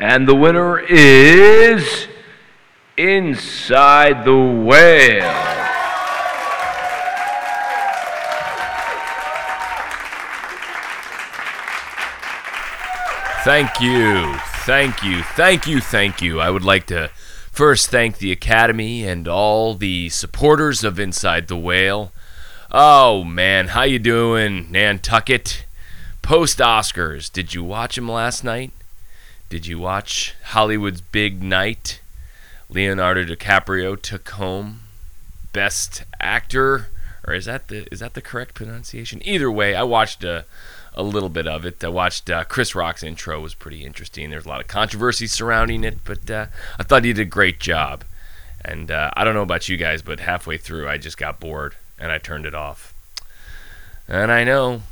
And the winner is Inside the Whale. Thank you, thank you, thank you, thank you. I would like to first thank the Academy and all the supporters of Inside the Whale. Oh man, how you doing, Nantucket? Post Oscars, did you watch them last night? Did you watch Hollywood's Big Night? Leonardo DiCaprio took home Best Actor, or is that the is that the correct pronunciation? Either way, I watched a a little bit of it. I watched uh, Chris Rock's intro was pretty interesting. There's a lot of controversy surrounding it, but uh, I thought he did a great job. And uh, I don't know about you guys, but halfway through, I just got bored and I turned it off. And I know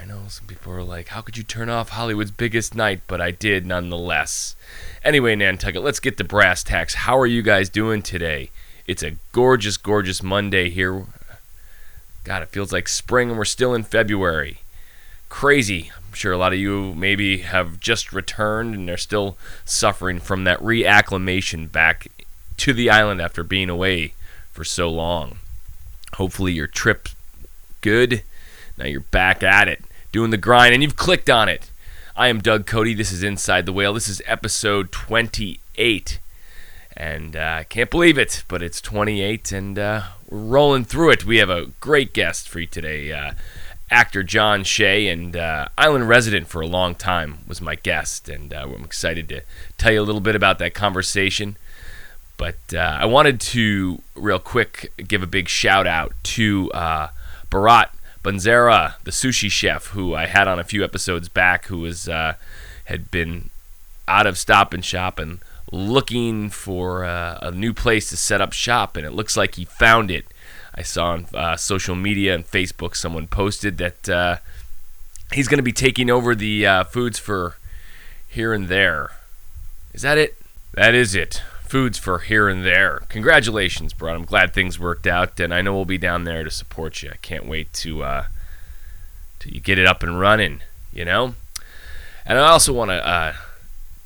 I know some people are like, how could you turn off Hollywood's biggest night? But I did nonetheless. Anyway, Nantucket, let's get to brass tacks. How are you guys doing today? It's a gorgeous, gorgeous Monday here. God, it feels like spring and we're still in February. Crazy. I'm sure a lot of you maybe have just returned and are still suffering from that reacclimation back to the island after being away for so long. Hopefully your trip good. Now you're back at it doing the grind, and you've clicked on it. I am Doug Cody. This is Inside the Whale. This is episode 28. And uh, I uh, can't believe it, but it's 28, and uh, we're rolling through it. We have a great guest for you today. Uh, actor John Shea, and uh, island resident for a long time, was my guest. And uh, I'm excited to tell you a little bit about that conversation. But I wanted to, real quick, give a big shout out to Bharat Banzera, the sushi chef who I had on a few episodes back, who was uh, had been out of Stop and Shop and looking for uh, a new place to set up shop, and it looks like he found it. I saw on uh, social media and Facebook someone posted that uh, he's going to be taking over the uh, foods for here and there. Is that it? That is it foods for here and there. Congratulations, bro. I'm glad things worked out, and I know we'll be down there to support you. I can't wait to uh, to get it up and running. You know, and I also want to uh,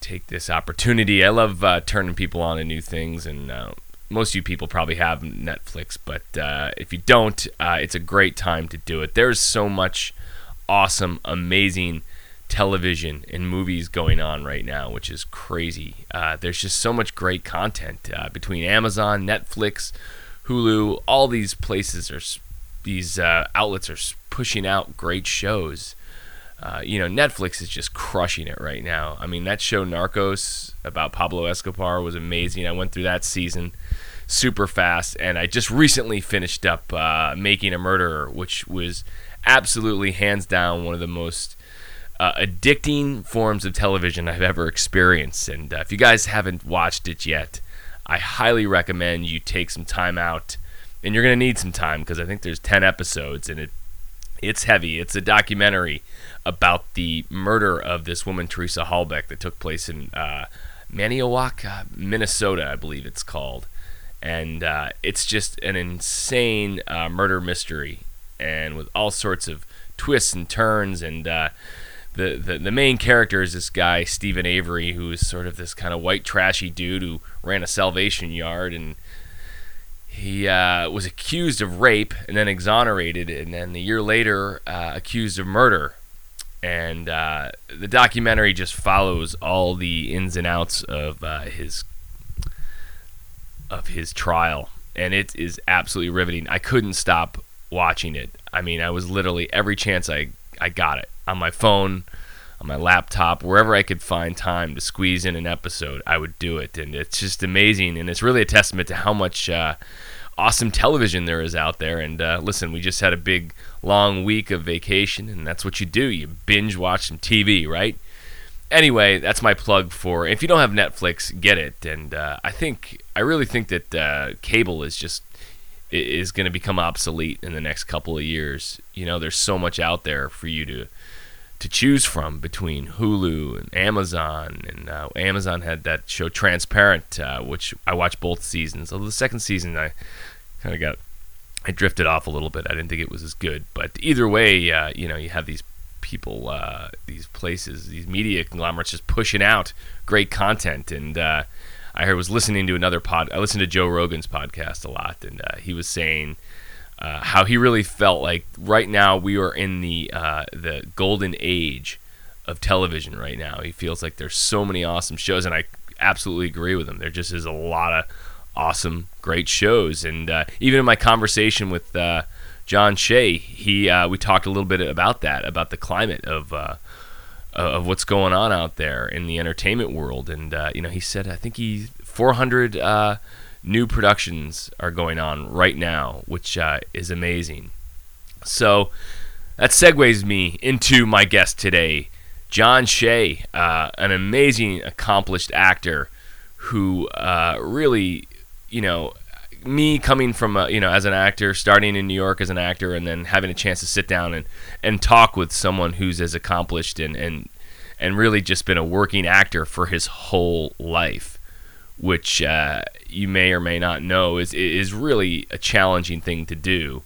take this opportunity. I love uh, turning people on to new things, and uh, most of you people probably have Netflix, but uh, if you don't, uh, it's a great time to do it. There's so much awesome, amazing television and movies going on right now, which is crazy. Uh, there's just so much great content uh, between Amazon, Netflix, Hulu. All these places are these uh, outlets are pushing out great shows. Uh, you know, Netflix is just crushing it right now. I mean, that show Narcos about Pablo Escobar was amazing. I went through that season super fast, and I just recently finished up uh, Making a Murderer, which was absolutely hands down one of the most uh, addicting forms of television I've ever experienced. And uh, if you guys haven't watched it yet, I highly recommend you take some time out. And you're going to need some time because I think there's 10 episodes and it it's heavy. It's a documentary about the murder of this woman, Teresa Halbach, that took place in uh, Minnesota, I believe it's called. And uh, it's just an insane uh, murder mystery, and with all sorts of twists and turns. And uh, the, the, the main character is this guy Steven Avery, who is sort of this kind of white trashy dude who ran a Salvation Yard, and he uh, was accused of rape and then exonerated, and then a year later uh, accused of murder. And uh, the documentary just follows all the ins and outs of uh, his of his trial, and it is absolutely riveting. I couldn't stop watching it. I mean, I was literally every chance I I got it on my phone, on my laptop, wherever I could find time to squeeze in an episode, I would do it. And it's just amazing. And it's really a testament to how much uh, awesome television there is out there. And uh, listen, we just had a big, long week of vacation, and that's what you do. You binge watch some TV, right? Anyway, that's my plug for. If you don't have Netflix, get it. And uh, I think, I really think that uh, cable is just is going to become obsolete in the next couple of years. You know, there's so much out there for you to to choose from between Hulu and Amazon. And uh, Amazon had that show Transparent, uh, which I watched both seasons. Although the second season, I kind of got I drifted off a little bit. I didn't think it was as good. But either way, uh, you know, you have these people, uh, these places, these media conglomerates just pushing out great content. And uh, I heard, was listening to another pod. I listened to Joe Rogan's podcast a lot, and uh, he was saying uh, how he really felt like right now we are in the uh, the golden age of television. Right now, he feels like there's so many awesome shows, and I absolutely agree with him. There just is a lot of awesome, great shows, and uh, even in my conversation with uh, John Shea, he uh, we talked a little bit about that, about the climate of of what's going on out there in the entertainment world, and uh, you know, he said I think he 400 uh, new productions are going on right now, which uh, is amazing. So that segues me into my guest today, John Shea, uh, an amazing, accomplished actor who uh, really, you know, me coming from a, you know as an actor, starting in New York as an actor, and then having a chance to sit down and and talk with someone who's as accomplished and and and really just been a working actor for his whole life, which uh, you may or may not know is is really a challenging thing to do.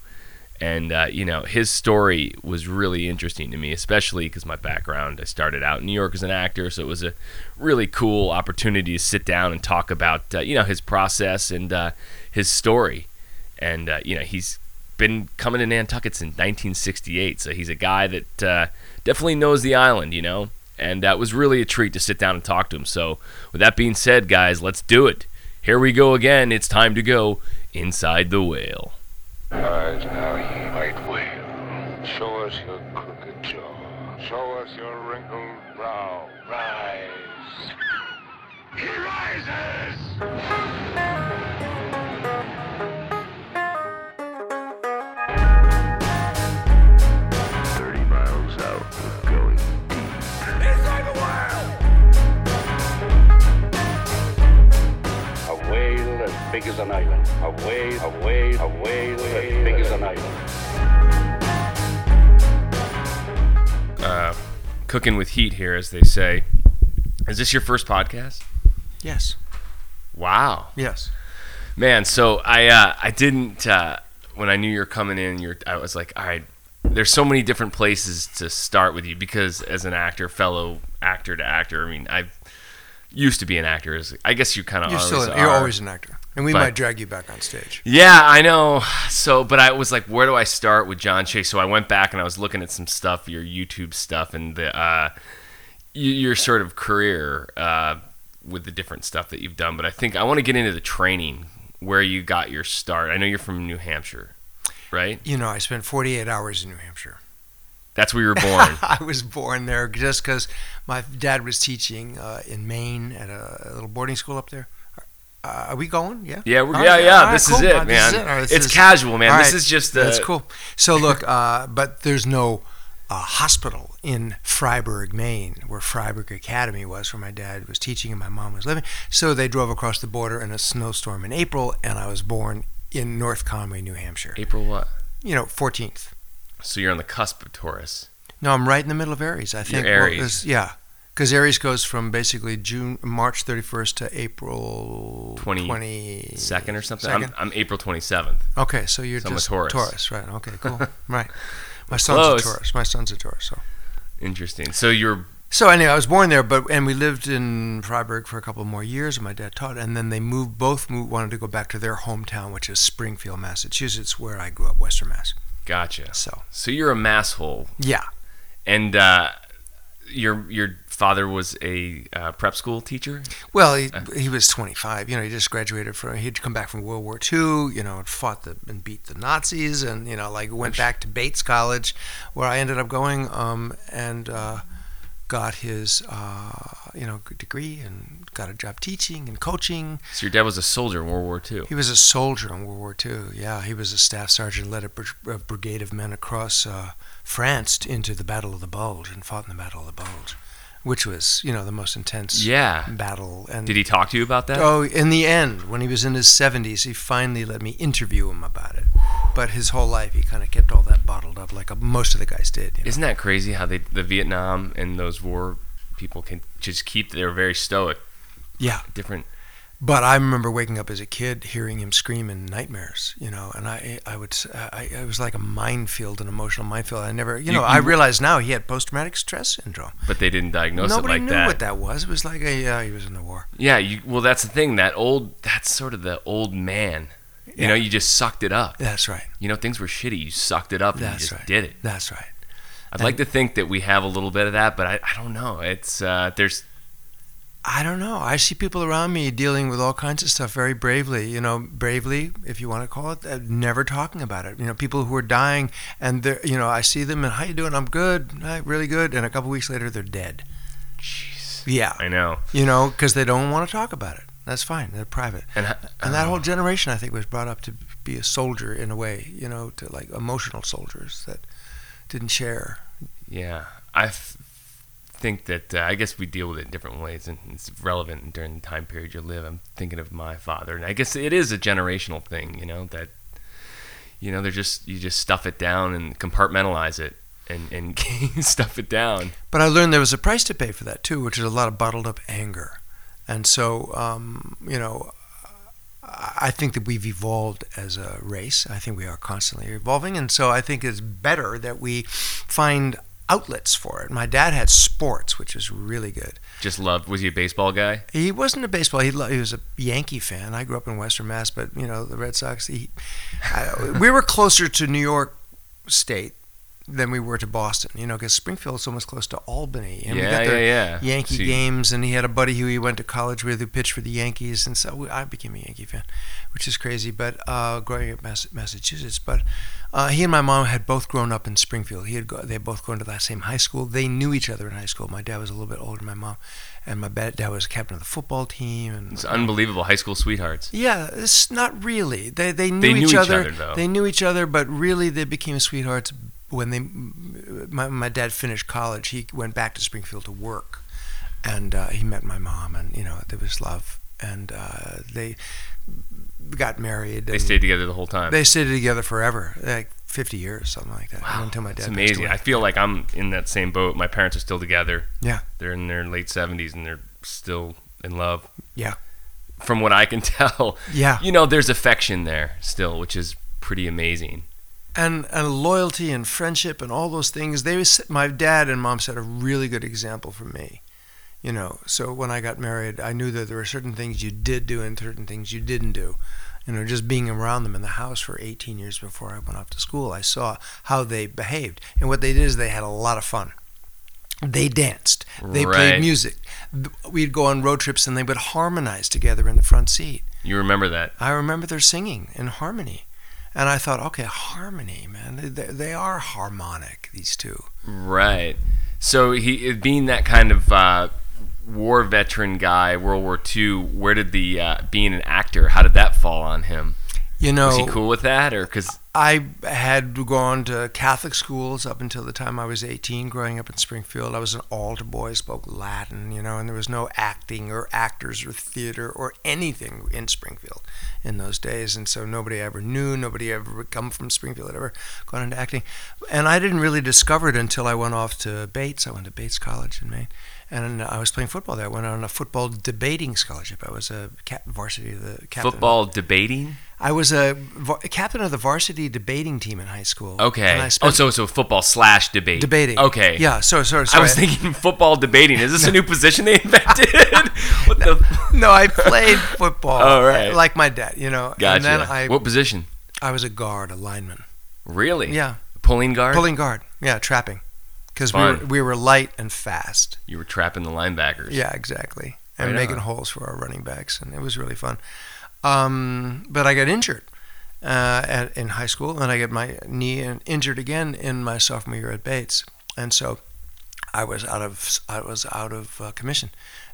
And uh, you know his story was really interesting to me, especially because my background. I started out in New York as an actor, so it was a really cool opportunity to sit down and talk about uh, you know his process and uh, his story. And uh, you know he's been coming to Nantucket since 1968, so he's a guy that uh, definitely knows the island, you know. And that was really a treat to sit down and talk to him. So with that being said, guys, let's do it. Here we go again. It's time to go inside the whale. Rise now, ye white whale. Show us your crooked jaw. Show us your wrinkled brow. Rise. He rises! Big as an island. away, away, away, whale, a as big as an island. Uh, cooking with heat here, as they say. Is this your first podcast? Yes. Wow. Yes. Man, so I uh, I didn't uh, when I knew you were coming in. You're I was like, all right. There's so many different places to start with you because as an actor, fellow actor to actor. I mean, I used to be an actor. As I guess you kind of You're always still are. you're always an actor, and we But- might drag you back on stage. Yeah, I know. So, but I was like, where do I start with John Chase? So I went back and I was looking at some stuff, your YouTube stuff, and the uh, your sort of career uh, with the different stuff that you've done. But I think I want to get into the training where you got your start. I know you're from New Hampshire, right? You know, I spent 48 hours in New Hampshire. That's where you were born. I was born there just because my dad was teaching uh, in Maine at a little boarding school up there. Uh, are we going? Yeah. Yeah, we're, yeah, right, yeah. right, this cool. is it, man. this is it. This it's is- casual, man. This is just That's cool. So look, uh, but there's no uh, hospital in Fryeburg, Maine, where Fryeburg Academy was, where my dad was teaching and my mom was living. So they drove across the border in a snowstorm in April, and I was born in North Conway, New Hampshire. April what? You know, 14th. So you're on the cusp of Taurus. No, I'm right in the middle of Aries. I think. Aries. it's- yeah, because Aries goes from basically June, March 31st to April 20 20 Second or something. I'm, I'm April 27th. Okay, so you're So just Taurus. right? Okay, cool. right. My son's Close. a Taurus. My son's a Taurus. So. Interesting. So you're So anyway, I was born there, but and we lived in Fryeburg for a couple more years. And my dad taught, and then they moved. Both moved, wanted to go back to their hometown, which is Springfield, Massachusetts, where I grew up, Western Mass. gotcha. So So you're a masshole. yeah, And uh, your your father was a uh, prep school teacher. well, he, Uh. he was 25. You know, he just graduated from. He'd come back from World War II. You know, and fought the and beat the Nazis, and you know, like went back to Bates College, where I ended up going, um, and uh, got his uh, you know degree and got a job teaching and coaching. So your dad was a soldier in World War II. He was a soldier in World War II. Yeah, he was a staff sergeant, led a, br- a brigade of men across uh, France into the Battle of the Bulge and fought in the Battle of the Bulge, which was, you know, the most intense Yeah. battle. And Did he talk to you about that? Oh, in the end, when he was in his 70s, he finally let me interview him about it. But his whole life, he kind of kept all that bottled up, like uh, most of the guys did. You know? Isn't that crazy how they the Vietnam and those war people can just keep they're very stoic. Yeah. Different. But I remember waking up as a kid hearing him scream in nightmares, you know, and I, I would, I, it was like a minefield, an emotional minefield. I never, you, You- know, I you- realize now he had post-traumatic stress syndrome. But they didn't diagnose Nobody it like that. Nobody knew what that was. It was like a, yeah, he was in the war. Yeah, you, well, that's the thing. That old, that's sort of the old man. You Yeah. know, you just sucked it up. That's right. You know, things were shitty. You sucked it up and you just right. did it. That's right. I'd like to think that we have a little bit of that, but I, I don't know. It's uh, there's I don't know. I see people around me dealing with all kinds of stuff very bravely. You know, bravely, if you want to call it, uh, never talking about it. You know, people who are dying, and they're, you know, I see them and how you doing? I'm good, Hi, really good. And a couple weeks later, they're dead. jeez. Yeah, I know. you know, because they don't want to talk about it. That's fine. They're private. And h- And that oh, whole generation, I think, was brought up to be a soldier in a way. You know, to like emotional soldiers that didn't share. yeah, I think that uh, I guess we deal with it in different ways, and it's relevant during the time period you live. I'm thinking of my father, and I guess it is a generational thing. You know that you know they're just you just stuff it down and compartmentalize it and and stuff it down. But I learned there was a price to pay for that too, which is a lot of bottled up anger. And so, um, you know, I I think that we've evolved as a race. I think we are constantly evolving. And so I think it's better that we find outlets for it. My dad had sports, which was really good. Just loved. Was he a baseball guy? He wasn't a baseball. He, lo- he was a Yankee fan. I grew up in Western Mass, but you know the Red Sox. He, I, we were closer to New York State than we were to Boston. You know, because Springfield's almost close to Albany, and we Yeah, got their yeah, yeah. Yankee you- games. And he had a buddy who he went to college with who pitched for the Yankees, and so I became a Yankee fan, which is crazy. But uh, growing up in Massachusetts, but uh, he and my mom had both grown up in Springfield. He had go, they had both gone to that same high school. They knew each other in high school. My dad was a little bit older than my mom, and my dad was captain of the football team. And It's unbelievable. High school sweethearts. yeah, it's not really. They they knew, They knew each, each other. other. They knew each other, but really they became sweethearts when they. My my dad finished college. He went back to Springfield to work, and uh, he met my mom, and you know there was love, and uh, they got married. They stayed together the whole time. They stayed together forever, like fifty years, something like that. Wow, until my dad. it's amazing. I feel like I'm in that same boat. My parents are still together. Yeah. They're in their late 70s and they're still in love. Yeah. From what I can tell. Yeah. You know, there's affection there still, which is pretty amazing. And and loyalty and friendship and all those things. They was, my dad and mom set a really good example for me. You know, so when I got married, I knew that there were certain things you did do and certain things you didn't do. You know, just being around them in the house for 18 years before I went off to school, I saw how they behaved. And what they did is they had a lot of fun. They danced. They Right. played music. We'd go on road trips and they would harmonize together in the front seat. You remember that? I remember their singing in harmony. And I thought, okay, harmony, man. They, they are harmonic, these two. Right. So he being that kind of uh, war veteran guy, World War II. Where did the uh, being an actor? How did that fall on him? You know, Was he cool with that, or because I had gone to Catholic schools up until the time I was 18, growing up in Springfield. I was an altar boy, spoke Latin, you know, and there was no acting or actors or theater or anything in Springfield in those days. And so nobody ever knew, nobody ever come from Springfield had ever gone into acting. And I didn't really discover it until I went off to Bates. I went to Bates College in Maine. And I was playing football there. I went on a football debating scholarship. I was a varsity of the captain. football debating? I was a va- captain of the varsity debating team in high school. Okay. And I oh, spent so so football slash debate. debating. Okay. Yeah. So sorry. I was thinking football debating. Is this a new position they invented? what the? no, I played football. Oh, right. Like my dad, you know. Gotcha. And then I, what position? I was a guard, a lineman. Really? Yeah. Pulling guard. Pulling guard. Yeah, trapping. Because we Fun. were, we were light and fast. You were trapping the linebackers. Yeah, exactly. And Right making on. holes for our running backs, and it was really fun. Um, but I got injured uh, at, in high school, and I got my knee injured again in my sophomore year at Bates, and so I was out of I was out of uh, commission.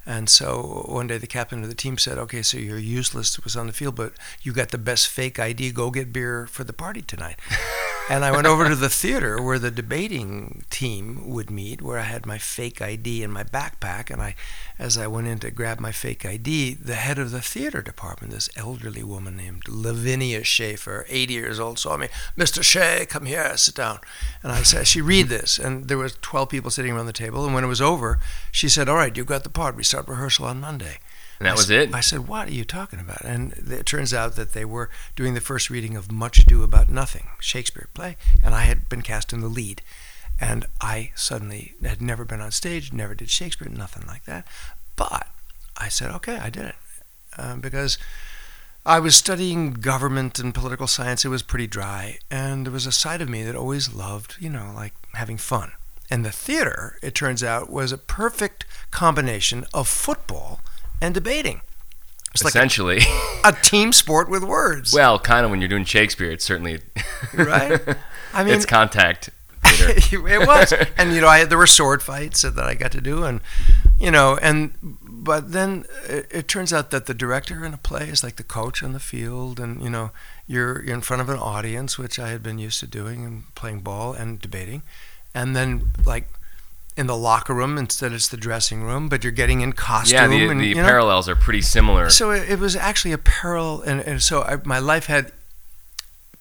And so one day the captain of the team said, "Okay, so you're useless was on the field, but you got the best fake ID. Go get beer for the party tonight." and I went over to the theater where the debating team would meet, where I had my fake ID in my backpack. And I, as I went in to grab my fake ID, the head of the theater department, this elderly woman named Lavinia Schaeffer, 80 years old, saw me. Mr. Shea, come here, sit down. And I said, she read this, and there was 12 people sitting around the table. And when it was over, she said, "All right, you got the part. We start rehearsal on Monday." And that was it? I said, "What are you talking about?" And it turns out that they were doing the first reading of Much Ado About Nothing, Shakespeare play, and I had been cast in the lead. And I suddenly had never been on stage, never did Shakespeare, nothing like that. But I said, "Okay, I did it," um, because I was studying government and political science. It was pretty dry, and there was a side of me that always loved, you know, like having fun. And the theater, it turns out, was a perfect combination of football and debating. It's like a, Essentially. a team sport with words, well, kind of when you're doing Shakespeare, it's certainly. right? I mean, it's contact it was, and you know, I, there were sword fights that I got to do, and you know, and but then it, it turns out that the director in a play is like the coach on the field, and you know, you're, you're in front of an audience, which I had been used to doing and playing ball and debating, and then like in the locker room instead it's the dressing room, but you're getting in costume. yeah, the, and, the you know, parallels are pretty similar. so it, it was actually a parallel, and, and so I, my life had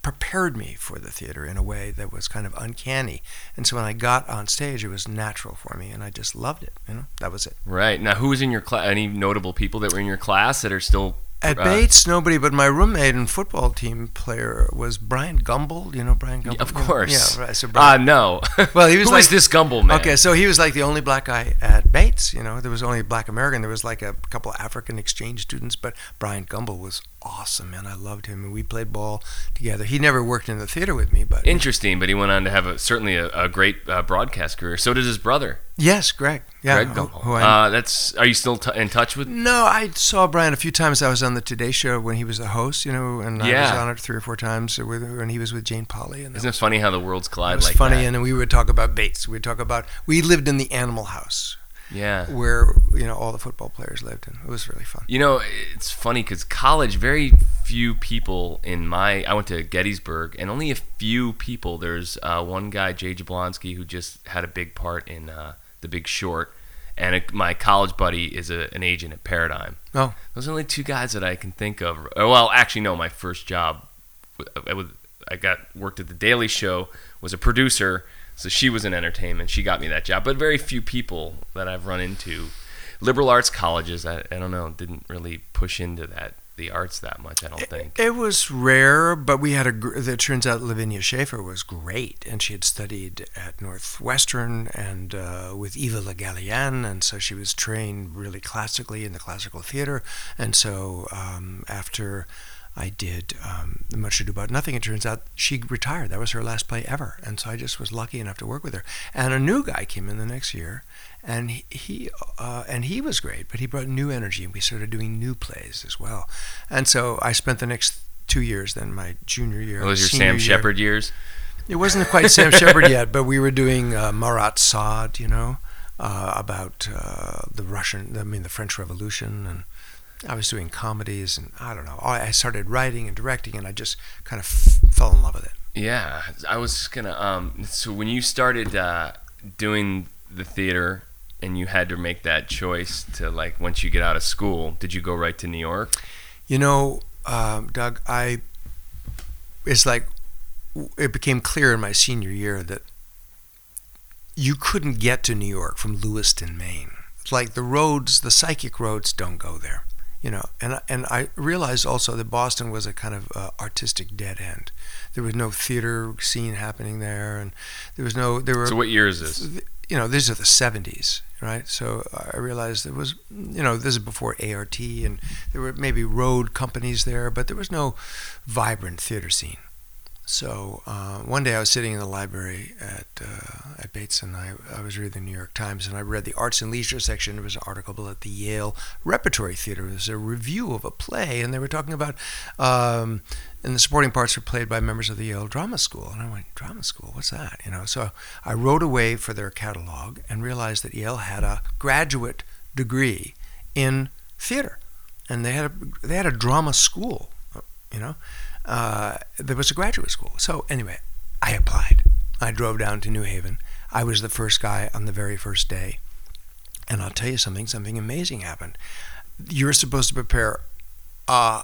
prepared me for the theater in a way that was kind of uncanny. And so when I got on stage, it was natural for me, and I just loved it. You know, that was it. Right. Now, who was in your class? Any notable people that were in your class that are still. At uh, Bates, nobody, but my roommate and football team player was Bryant Gumbel. You know Bryant Gumbel? Of course. Yeah, right. So Uh, Brian, no. Well, he was Who like- is this Gumbel man? Okay, so he was like the only black guy at Bates. You know, there was only a black American. There was like a couple of African exchange students, but Bryant Gumbel was awesome, man. I loved him, and we played ball together. He never worked in the theater with me, but Interesting, but he went on to have a, certainly a, a great uh, broadcast career. So did his brother, yes, Greg. Yeah, Greg who- uh, that's. Are you still t- in touch with? no, I saw Brian a few times. I was on the Today Show when he was the host, you know, and I was Yeah. on it three or four times with when he was with Jane Pauley, and Isn't it funny how the worlds collide It was like funny, that? and we would talk about Bates. We'd talk about we lived in the Animal House yeah. where you know all the football players lived, and it was really fun. You know, it's funny because college, very few people in my. I went to Gettysburg, and only a few people. There's uh, one guy, Jay Jablonski, who just had a big part in uh, The Big Short, and a, my college buddy is a, an agent at Paradigm. Oh, Those are only two guys that I can think of. Uh, Well, actually, no. My first job, I, was, I got worked at the Daily Show. Was a producer, so she was in entertainment. She got me that job. But very few people that I've run into, liberal arts colleges. I, I don't know, didn't really push into that the arts that much. I don't think. It was rare, but we had a. It turns out Lavinia Schaeffer was great, and she had studied at Northwestern and uh, with Eva Le Gallienne, and so she was trained really classically in the classical theater. And so um, after I did um, the Much Ado About Nothing, it turns out she retired. That was her last play ever, and so I just was lucky enough to work with her. And a new guy came in the next year, and he, he uh, and he was great, but he brought new energy, and we started doing new plays as well. And so I spent the next two years, then my junior year. Those your Sam year- Shepard years. It wasn't quite Sam Shepard yet, but we were doing uh, Marat Sade, you know, uh, about uh, the Russian, I mean, the French Revolution, and I was doing comedies, and I don't know. I I started writing and directing, and I just kind of f- fell in love with it. Yeah, I was just gonna. Um, so when you started uh, doing the theater, and you had to make that choice to like once you get out of school, did you go right to New York? You know, um, Doug, I it's like it became clear in my senior year that you couldn't get to New York from Lewiston, Maine. It's like the roads, the psychic roads, don't go there. You know, and I- and I realized also that Boston was a kind of uh, artistic dead end. There was no theater scene happening there, and there was no there were So what year is this? you know, these are the 70s, right? So I realized there was, you know, this is before ART, and there were maybe road companies there, but there was no vibrant theater scene. So uh, one day I was sitting in the library at uh, at Bates, and I, I was reading the New York Times, and I read the arts and leisure section. There was an article about the Yale Repertory Theater. It was a review of a play, and they were talking about, um, and the supporting parts were played by members of the Yale Drama School. And I went, Drama School? What's that? You know. So I wrote away for their catalog and realized that Yale had a graduate degree in theater, and they had a they had a drama school. You know uh, there was a graduate school. So anyway, I applied. I drove down to New Haven. I was the first guy on the very first day. And I'll tell you something, something amazing happened. You're supposed to prepare a,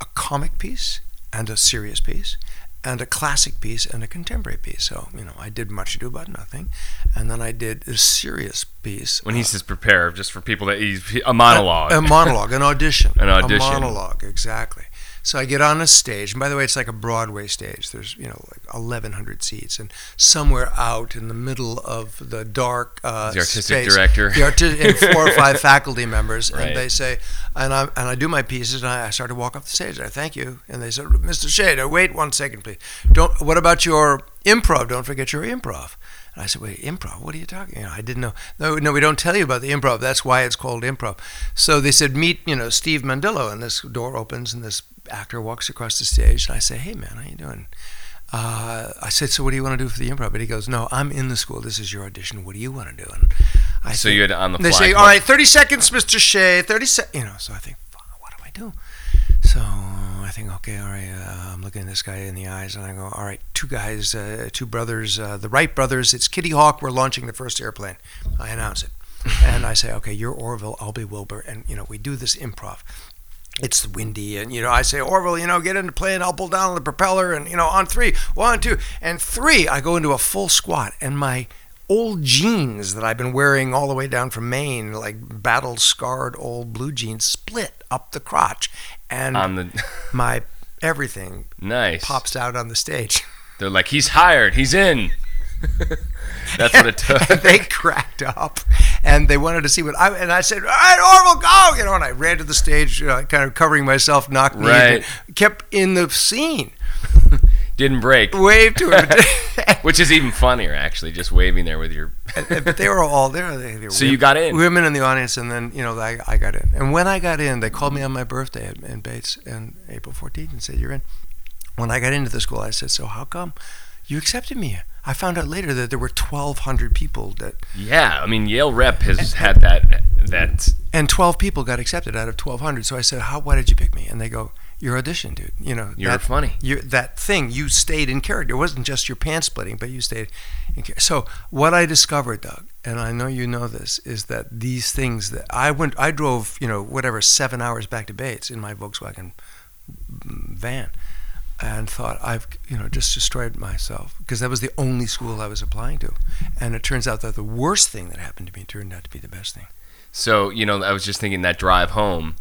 a comic piece and a serious piece and a classic piece and a contemporary piece. So you know, I did Much Ado About Nothing, and then I did a serious piece. When he says prepare, just for people that he's a monologue. A, a monologue, an audition. An audition. A monologue, exactly. So I get on a stage, and by the way, it's like a Broadway stage. There's you know like 1,100 seats, and somewhere out in the middle of the dark uh, The artistic space, director. the arti- and four or five faculty members, Right. and they say, and I and I do my pieces, and I, I start to walk off the stage. I thank you, and they said, Mr. Shade, wait one second, please. Don't. What about your improv? Don't forget your improv. And I said, wait, improv? What are you talking? You know, I didn't know. No, no, we don't tell you about the improv. That's why it's called improv. So they said, meet, you know, Steve Mendillo, and this door opens, and this actor walks across the stage, and I say, hey man, how you doing? Uh, I said, so what do you want to do for the improv? But he goes, no, I'm in the school. This is your audition. What do you want to do? And I so think- you had on the they say, all right, 30 seconds, Mr. Shea, 30 seconds. You know, so I think, what do I do? So I think, okay, all right, uh, I'm looking at this guy in the eyes, and I go, all right, two guys, uh, two brothers, uh, the Wright brothers, it's Kitty Hawk, we're launching the first airplane. I announce it. and I say, okay, you're Orville, I'll be Wilbur, and, you know, we do this improv. It's windy, and you know, I say, Orville, you know, get into plane. I'll pull down the propeller, and you know, on three, one, two, and three, I go into a full squat, and my old jeans that I've been wearing all the way down from Maine, like battle scarred old blue jeans, split up the crotch, and on the my everything nice. pops out on the stage. They're like, he's hired. He's in. That's what it took. they cracked up, and they wanted to see what I and I said, "All right, Orville, go!" You know, and I ran to the stage, uh, kind of covering myself, knocked me, Right. kept in the scene, Didn't break. waved to him. Which is even funnier, actually, just waving there with your. but they were all there. They, they were So you got in. Women in the audience, and then you know I, I got in. And when I got in, they called me on my birthday at, in Bates, and April 14th, and said you're in. When I got into the school, I said, "So how come you accepted me?" I found out later that there were 1,200 people that, Yeah, I mean Yale Rep has had that. That and 12 people got accepted out of 1,200. So I said, "How? Why did you pick me?" And they go, "Your audition, dude. You know, you were that, funny. you that thing you stayed in character. It wasn't just your pants splitting, but you stayed in character. So what I discovered, Doug, and I know you know this, is that these things that I went, I drove, you know, whatever seven hours back to Bates in my Volkswagen van, and thought I've, you know, just destroyed myself because that was the only school I was applying to, and it turns out that the worst thing that happened to me turned out to be the best thing. So you know, I was just thinking that drive home.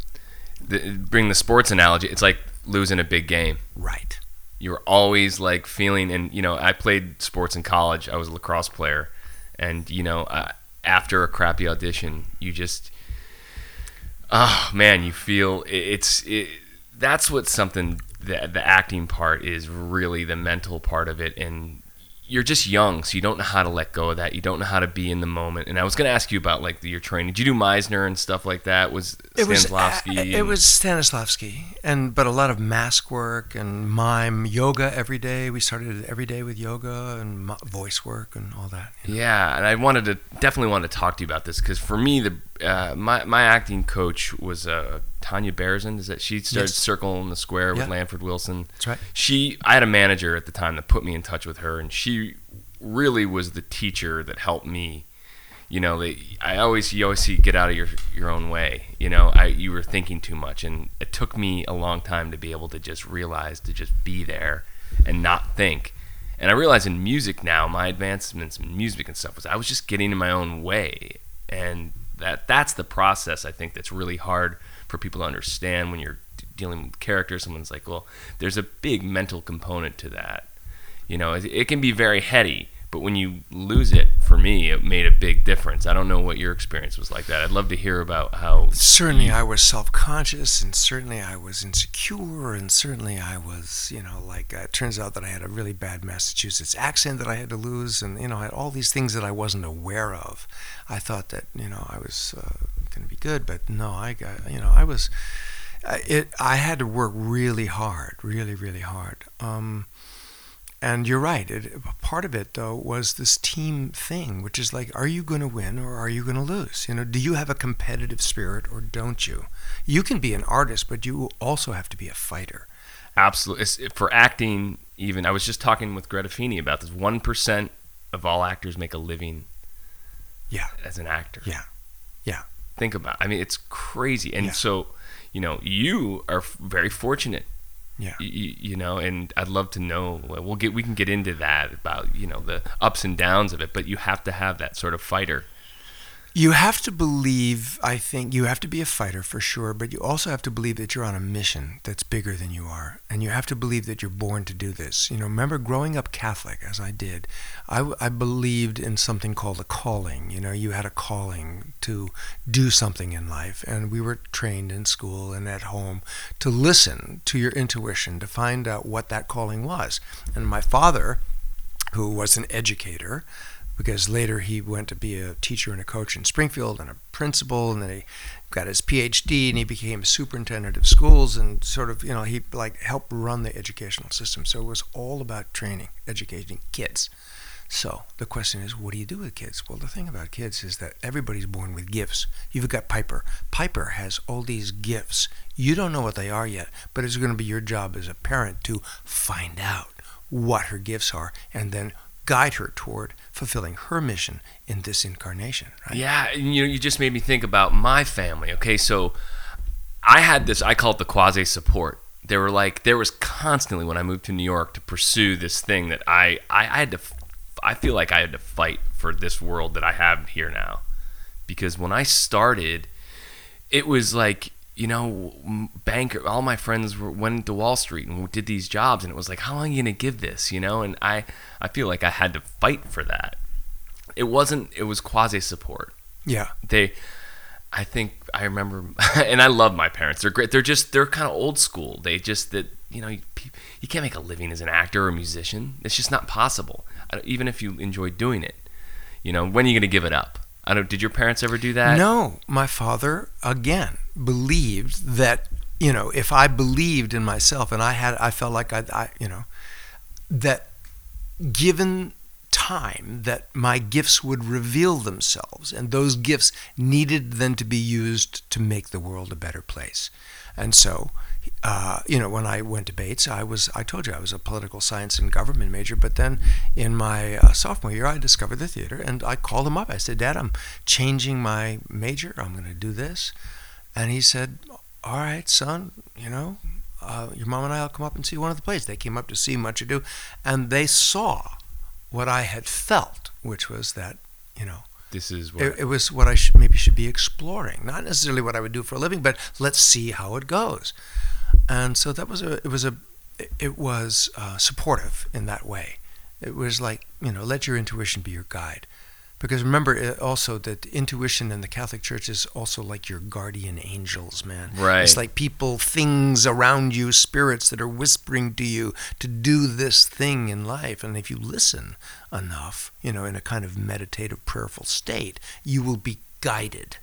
The, bring the sports analogy. It's like losing a big game. Right. You're always like feeling, and you know, I played sports in college. I was a lacrosse player, and you know, uh, after a crappy audition, you just, oh man, you feel it, it's it, that's what something the the acting part is really the mental part of it, and you're just young, so you don't know how to let go of that. You don't know how to be in the moment. And I was going to ask you about like your training. Did you do Meisner and stuff like that? Was It was Stanislavski? uh, it was Stanislavski, and but a lot of mask work and mime yoga every day. We started every day with yoga and voice work and all that. you know. Yeah, and I wanted to definitely wanted to talk to you about this because for me, the uh, my my acting coach was uh, Tanya Berezin. Is that she started Yes. Circle in the Square with Yeah. Lanford Wilson? That's right. She, I had a manager at the time that put me in touch with her, and she really was the teacher that helped me. You know, they, I always you always see get out of your your own way. You know, I you were thinking too much, and it took me a long time to be able to just realize to just be there and not think. And I realize in music now, my advancements in music and stuff was I was just getting in my own way, and that that's the process I think that's really hard for people to understand when you're dealing with characters. Someone's like, well, there's a big mental component to that. You know, it, it can be very heady, but when you lose it, for me, it made a big difference. I don't know what your experience was like that. I'd love to hear about how. Certainly, I was self-conscious, and certainly I was insecure, and certainly I was, you know, like uh, it turns out that I had a really bad Massachusetts accent that I had to lose, and you know, I had all these things that I wasn't aware of. I thought that you know I was uh, going to be good, but no, I got, you know, I was. Uh, it. I had to work really hard, really, really hard. Um, and you're right. It, part of it, though, was this team thing, which is like, are you going to win or are you going to lose? You know, do you have a competitive spirit or don't you? You can be an artist, but you also have to be a fighter. Absolutely. It's, for acting, even, I was just talking with Greta Feeney about this. 1% of all actors make a living Yeah, as an actor. yeah, yeah. Think about it. I mean, it's crazy. And Yeah. so, you know, you are very fortunate Yeah. You, you know, and I'd love to know. We'll get we can get into that about you know the ups and downs of it, but you have to have that sort of fighter. You have to believe, I think, you have to be a fighter for sure, but you also have to believe that you're on a mission that's bigger than you are. And you have to believe that you're born to do this. You know, remember growing up Catholic, as I did, I, I believed in something called a calling. You know, you had a calling to do something in life. And we were trained in school and at home to listen to your intuition, to find out what that calling was. And my father, who was an educator, because later he went to be a teacher and a coach in Springfield and a principal, and then he got his PhD and he became a superintendent of schools and sort of, you know, he like helped run the educational system. So it was all about training, educating kids. So the question is, what do you do with kids? Well, the thing about kids is that everybody's born with gifts. You've got Piper. Piper has all these gifts. You don't know what they are yet, but it's going to be your job as a parent to find out what her gifts are and then guide her toward fulfilling her mission in this incarnation. Right? Yeah, and, you know, you just made me think about my family. Okay, so I had this. I call it the quasi support. They were like there was constantly when I moved to New York to pursue this thing that I I, I had to. I feel like I had to fight for this world that I have here now, because when I started, it was like you know, banker, all my friends were, went to Wall Street and did these jobs, and it was like, how long are you gonna give this, you know? And I, I feel like I had to fight for that. It wasn't. It was quasi support. Yeah. They, I think I remember, and I love my parents. They're great. They're just they're kind of old school. They just that you know you, you can't make a living as an actor or a musician. It's just not possible. Even if you enjoy doing it, you know, when are you gonna give it up? I don't. Did your parents ever do that? No, my father again believed that you know if I believed in myself and I had I felt like I, I you know that given time that my gifts would reveal themselves and those gifts needed then to be used to make the world a better place and so uh, you know when i went to bates i was i told you i was a political science and government major but then in my uh, sophomore year i discovered the theater and i called him up i said dad i'm changing my major i'm going to do this and he said all right son you know uh, your mom and I will come up and see one of the plays. They came up to see Much Ado, and they saw what I had felt, which was that, you know, this is what it, it was what I sh- maybe should be exploring. Not necessarily what I would do for a living, but let's see how it goes. And so that was a, it was a, it was uh, supportive in that way. It was like, you know, let your intuition be your guide. Because remember uh, also that intuition in the Catholic Church is also like your guardian angels, man. Right. It's like people, things around you, spirits that are whispering to you to do this thing in life. And if you listen enough, you know, in a kind of meditative, prayerful state, you will be guided.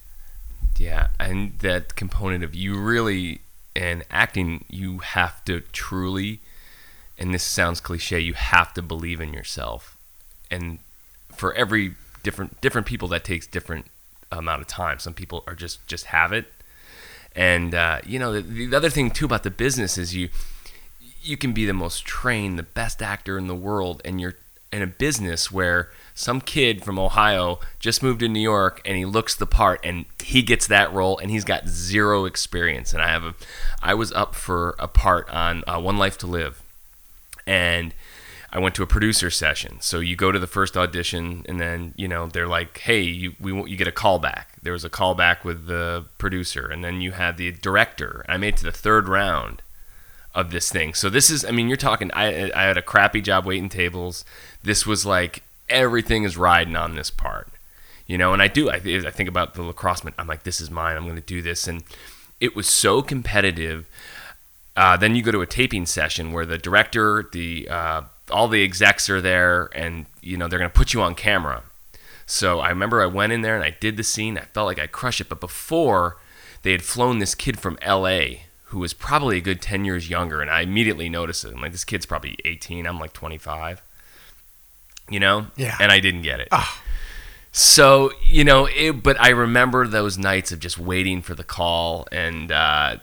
Yeah. And that component of you really, in acting, you have to truly, and this sounds cliche, you have to believe in yourself. And for every different different people that takes different amount of time. Some people are just just have it, and uh, you know the, the other thing too about the business is you you can be the most trained, the best actor in the world, and you're in a business where some kid from Ohio just moved to New York and he looks the part and he gets that role and he's got zero experience. And I have a, I was up for a part on uh, One Life to Live, and I went to a producer session. So you go to the first audition, and then you know they're like, "Hey, you we you get a call back." There was a call back with the producer, and then you had the director. I made it to the third round of this thing. So this is, I mean, you're talking. I I had a crappy job waiting tables. This was like everything is riding on this part, you know. And I do. I, I think about the lacrosse. I'm like, this is mine. I'm going to do this, and it was so competitive. Uh, then you go to a taping session where the director, the uh, all the execs are there and you know they're going to put you on camera so i remember i went in there and i did the scene i felt like i crushed it but before they had flown this kid from la who was probably a good 10 years younger and i immediately noticed it i'm like this kid's probably 18 i'm like 25 you know Yeah. and i didn't get it Ah. so you know it, but i remember those nights of just waiting for the call and uh,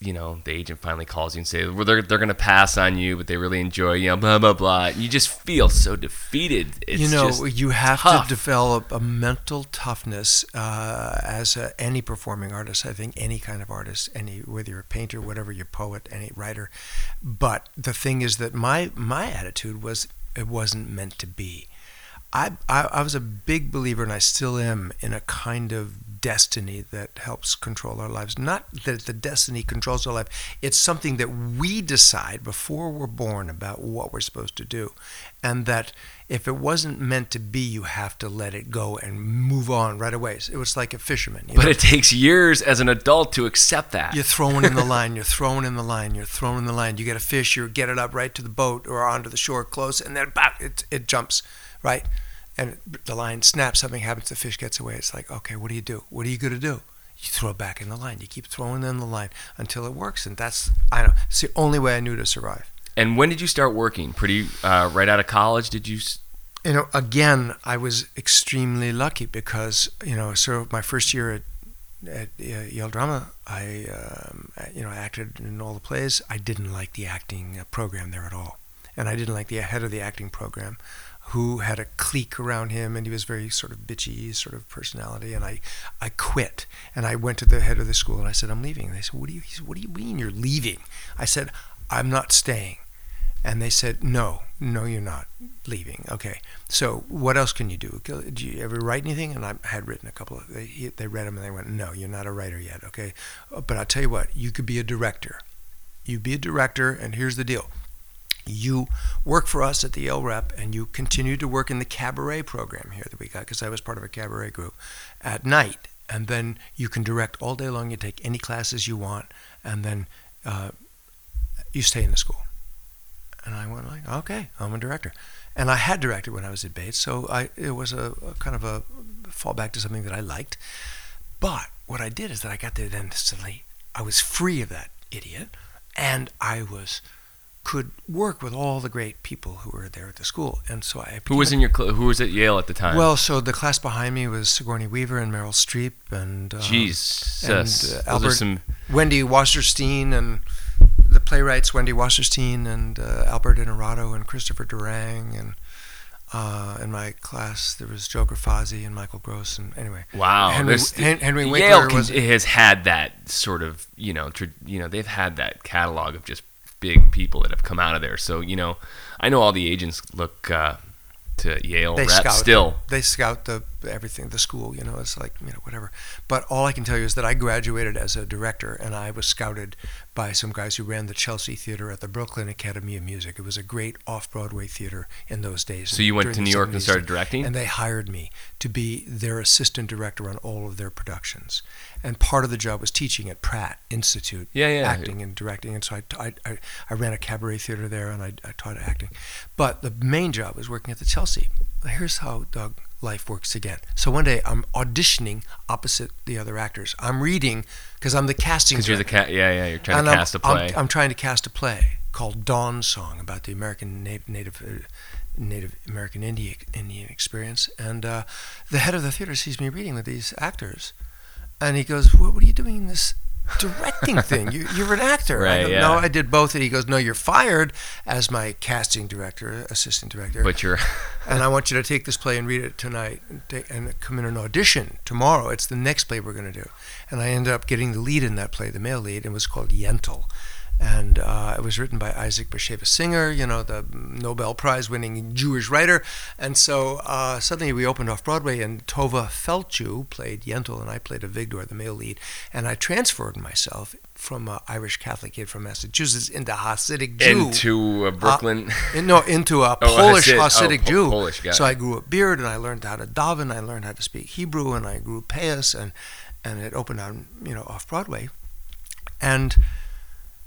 you know the agent finally calls you and say well they're they're gonna pass on you, but they really enjoy you, know, blah blah blah. And you just feel so defeated. It's you know, you have tough. to develop a mental toughness uh, as a, any performing artist. I think any kind of artist, any whether you're a painter, whatever you're a poet, any writer. But the thing is that my my attitude was it wasn't meant to be. I, I I was a big believer, and I still am, in a kind of destiny that helps control our lives. Not that the destiny controls our life. It's something that we decide before we're born about what we're supposed to do, and that if it wasn't meant to be, you have to let it go and move on right away. It was like a fisherman. You but know? it takes years as an adult to accept that. You're throwing in the line, you're throwing in the line, you're throwing in the line. You get a fish, you get it up right to the boat or onto the shore close, and then bam, it, it jumps, right? And the line snaps, something happens, the fish gets away. It's like, okay, what do you do? What are you going to do? You throw it back in the line. You keep throwing in the line until it works. And that's, I don't know, it's the only way I knew to survive. And when did you start working? Pretty uh, right out of college? Did you? you know, again, I was extremely lucky because you know, so my first year at at uh, Yale Drama, I um, you know acted in all the plays. I didn't like the acting uh, program there at all, and I didn't like the head of the acting program, who had a clique around him, and he was very sort of bitchy sort of personality. And I I quit, and I went to the head of the school, and I said I'm leaving. And they said, What do you he said, What do you mean you're leaving? I said I'm not staying. And they said, no, no, you're not leaving. Okay. So what else can you do? Do you ever write anything? And I had written a couple of, they, they read them and they went, no, you're not a writer yet. Okay. Uh, But I'll tell you what, you could be a director. You be a director, and here's the deal. You work for us at the Yale Rep, and you continue to work in the cabaret program here that we got, because I was part of a cabaret group at night. And then you can direct all day long. You take any classes you want, and then uh, you stay in the school. And I went like, okay, I'm a director. And I had directed when I was at Bates, so I it was a, a kind of a fallback to something that I liked. But what I did is that I got there then suddenly I was free of that idiot, and I was could work with all the great people who were there at the school. And so I Who was in your? Cl- who was at Yale at the time? well, so the class behind me was Sigourney Weaver and Meryl Streep and uh, Jesus, and, uh, Albert- some. Wendy Wasserstein and the playwrights Wendy Wasserstein and uh, Albert Innaurato and Christopher Durang and uh, in my class there was Joe Grifasi and Michael Gross and anyway Wow, Henry, there's- Hen- Henry Yale Winkler con- was has had that sort of you know you know they've had that catalog of just big people that have come out of there. So you know, I know all the agents look uh, to Yale they rep scout still. they scout the everything the school you know it's like you know whatever. But all I can tell you is that I graduated as a director and I was scouted by some guys who ran the Chelsea Theater at the Brooklyn Academy of Music. It was a great off-Broadway theater in those days. So you went to New York and started directing. and they hired me to be their assistant director on all of their productions and part of the job was teaching at Pratt Institute Yeah, yeah. acting and directing and so I, I, I, I ran a cabaret theater there and I, I taught acting but the main job was working at the Chelsea here's how Doug life works again so one day I'm auditioning opposite the other actors I'm reading because I'm the casting Because you're the cat. Yeah, yeah. You're trying And to I'm- cast a I'm- play. I'm, trying to cast a play called Dawn Song about the American na- Native uh, Native American Indian Indian experience. And uh, the head of the theater sees me reading with these actors, and he goes, "What, what are you doing in this?" directing thing you, you're an actor I go, yeah. no i did both and he goes no you're fired as my casting director assistant director but you're. and I want you to take this play and read it tonight and, take, and come in an audition tomorrow. It's the next play we're going to do. And I ended up getting the lead in that play, the male lead, and it was called Yentl. And uh, it was written by Isaac Bashevis Singer, you know, the Nobel Prize winning Jewish writer. And so uh, suddenly we opened off Broadway, and Tovah Feldshuh played Yentl, and I played a Vigdor, the male lead. And I transferred myself from an Irish Catholic kid from Massachusetts into Hasidic Jew. into uh, Brooklyn. In- no, into a Oh, Polish Hasid- oh, Hasidic Po- Jew. Polish, got so it. I grew a beard and I learned how to daven. I learned how to speak Hebrew and I grew payas and and it opened on you know off Broadway, and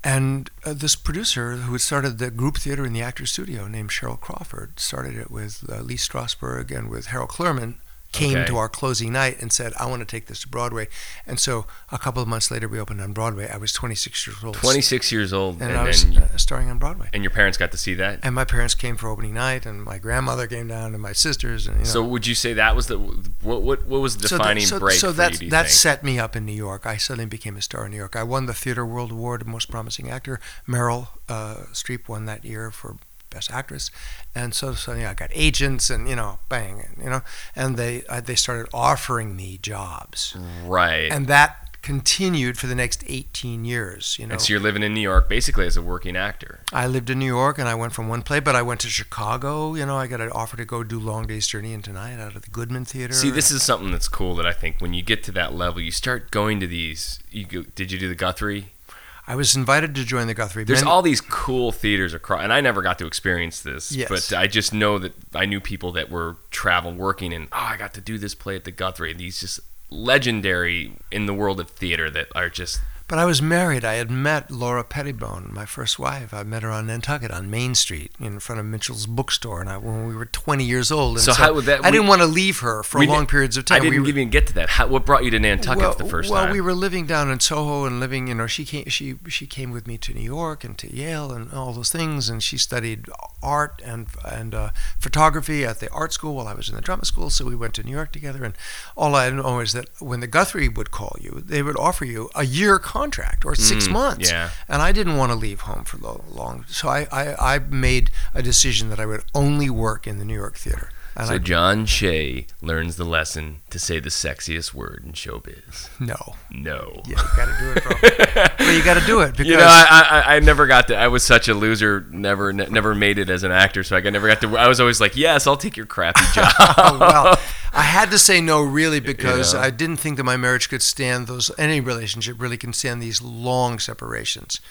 and uh, this producer who had started the group theater in the Actors Studio named Cheryl Crawford started it with uh, Lee Strasberg and with Harold Clurman came Okay. to our closing night and said, "I want to take this to Broadway." And so a couple of months later, we opened on Broadway. I was 26 years old, 26 years old, and, and, I was then uh, starring on Broadway. and your parents got to see that. And my parents came for opening night, and my grandmother came down, and my sisters, and you know. So would you say that was the what what what was the So that- defining so, break so for that you? You that think? set me up in New York. I suddenly became a star in New York. I won the Theater World Award Most Promising Actor. Meryl uh, Streep won that year for Best Actress, and so so yeah, I got agents and you know bang you know, and they uh, they started offering me jobs, right. and that continued for the next 18 years. You know, And so you're living in New York basically as a working actor. I lived in New York and I went from one play, but I went to Chicago. You know, I got an offer to go do Long Day's Journey into Night out of the Goodman Theater. See, this is something that's cool that I think when you get to that level, you start going to these. You go, did you do the Guthrie? I was invited to join the Guthrie. There's all these cool theaters across, and I never got to experience this. Yes. But I just know that I knew people that were travel working, and oh, I got to do this play at the Guthrie. And these just legendary in the world of theater that are just But I was married. I had met Laura Pettibone, my first wife. I met her on Nantucket on Main Street in front of Mitchell's bookstore, and I, when we were 20 years old. And So how would that- I we- didn't want to leave her for long periods of time. I didn't we, even get to that. How, what brought you to Nantucket well, the first well, time? we were living down in Soho and living. You know, she came. She she came with me to New York and to Yale and all those things. And she studied art and and uh, photography at the art school while I was in the drama school. So we went to New York together. And all I know is that when the Guthrie would call you, they would offer you a year contract or six Mm, months. yeah. And I didn't want to leave home for lo- long, so I, I I made a decision that I would only work in the New York theater. And so I John Shea learns the lesson to say the sexiest word in showbiz. no. No. Yeah, you got to do it, bro. well, you got to do it because You know, I, I I never got to. I was such a loser. Never ne- never made it as an actor. So I never got to. I was always like, yes, I'll take your crappy job. Oh, well, I had to say no really because Yeah. I didn't think that my marriage could stand those. Any relationship really can stand these long separations,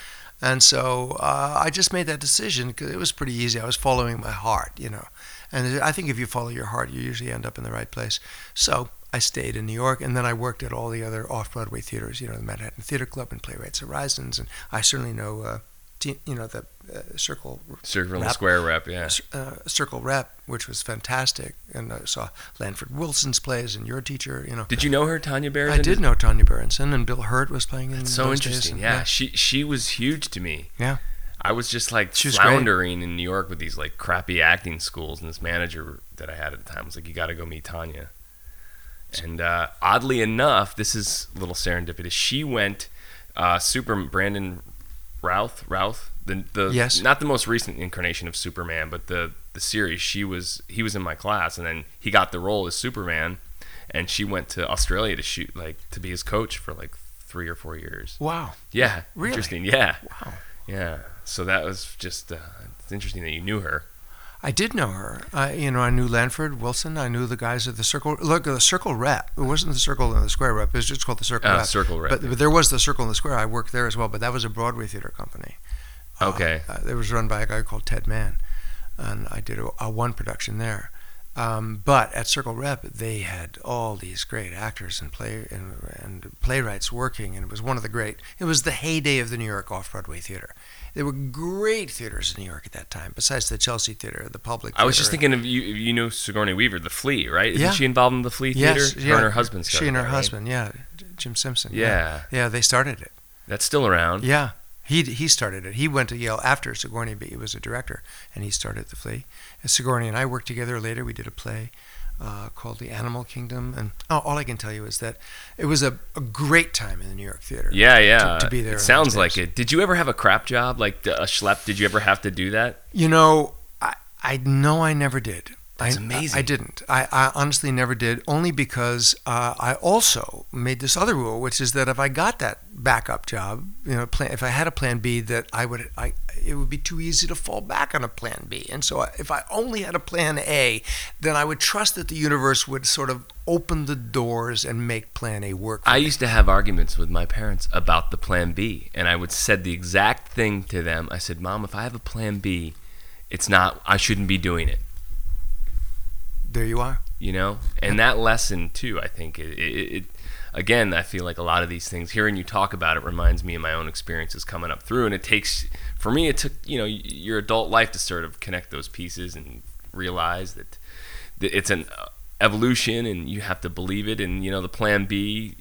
and so uh, I just made that decision because it was pretty easy. I was following my heart, you know, and I think if you follow your heart, you usually end up in the right place. So. I stayed in New York, and then I worked at all the other off-Broadway theaters, you know, the Manhattan Theater Club and Playwrights Horizons, and I certainly know, uh, you know, the uh, Circle Circle square rep. Yeah. uh, Circle Rep, which was fantastic, and I saw Lanford Wilson's plays and your teacher. You know, Did you know her, Tanya Barron? I did know Tanya Berezin, and Bill Hurt was playing in So those days, interesting. and- Yeah, she she was huge to me. Yeah. I was just like She floundering in New York with these like crappy acting schools, and this manager that I had at the time was like, "You got to go meet Tanya." And uh, oddly enough, this is a little serendipitous. She went uh, Super Brandon Routh Routh the the Yes. not the most recent incarnation of Superman, but the the series. She was he was in my class, and then he got the role as Superman, and she went to Australia to shoot like to be his coach for like three or four years. Wow. Yeah, Really? interesting. Yeah, Wow. Yeah. So that was just uh, it's interesting that you knew her. I did know her. I, you know, I knew Lanford Wilson. I knew the guys at the Circle. Look, the Circle Rep. It wasn't the Circle and the Square Rep. It was just called the Circle Uh, Rep. Circle Rep, But, yeah. but there was the Circle and the Square. I worked there as well. But that was a Broadway theater company. Uh, Okay. Uh, it was run by a guy called Ted Mann, and I did a, a one production there. Um, but at Circle Rep, they had all these great actors and play and, and playwrights working, and it was one of the great. It was the heyday of the New York off Broadway theater. There were great theaters in New York at that time, besides the Chelsea Theater, the Public. I was just thinking of you. You know Sigourney Weaver, the Flea, right? Isn't Yeah. she involved in the Flea Yes, Theater? yeah. Her and her husband. She and her right? husband, yeah, Jim Simpson. Yeah. yeah, they started it. That's still around. Yeah, he he started it. He went to Yale after Sigourney, but he was a director, and he started the Flea. And Sigourney and I worked together later. We did a play uh, called The Animal Kingdom, and oh, all I can tell you is that it was a, a great time in the New York theater. Yeah, yeah. To- to be there It sounds like it. Did you ever have a crap job, like a schlep? Did you ever have to do that? You know, I I know I never did. That's I, amazing. I didn't. I, I honestly never did, only because uh, I also made this other rule, which is that if I got that backup job, you know, plan, if I had a plan B, that I would, I, it would be too easy to fall back on a plan B. And so, if I only had a plan A, then I would trust that the universe would sort of open the doors and make plan A work. For I me. used to have arguments with my parents about the plan B, and I would said the exact thing to them. I said, "Mom, if I have a plan B, it's not. I shouldn't be doing it." there you are. you know and that lesson too i think it, it, it again i feel like a lot of these things hearing you talk about it reminds me of my own experiences coming up through and it takes for me it took you know your adult life to sort of connect those pieces and realize that, it's an uh, evolution and you have to believe it and you know the plan B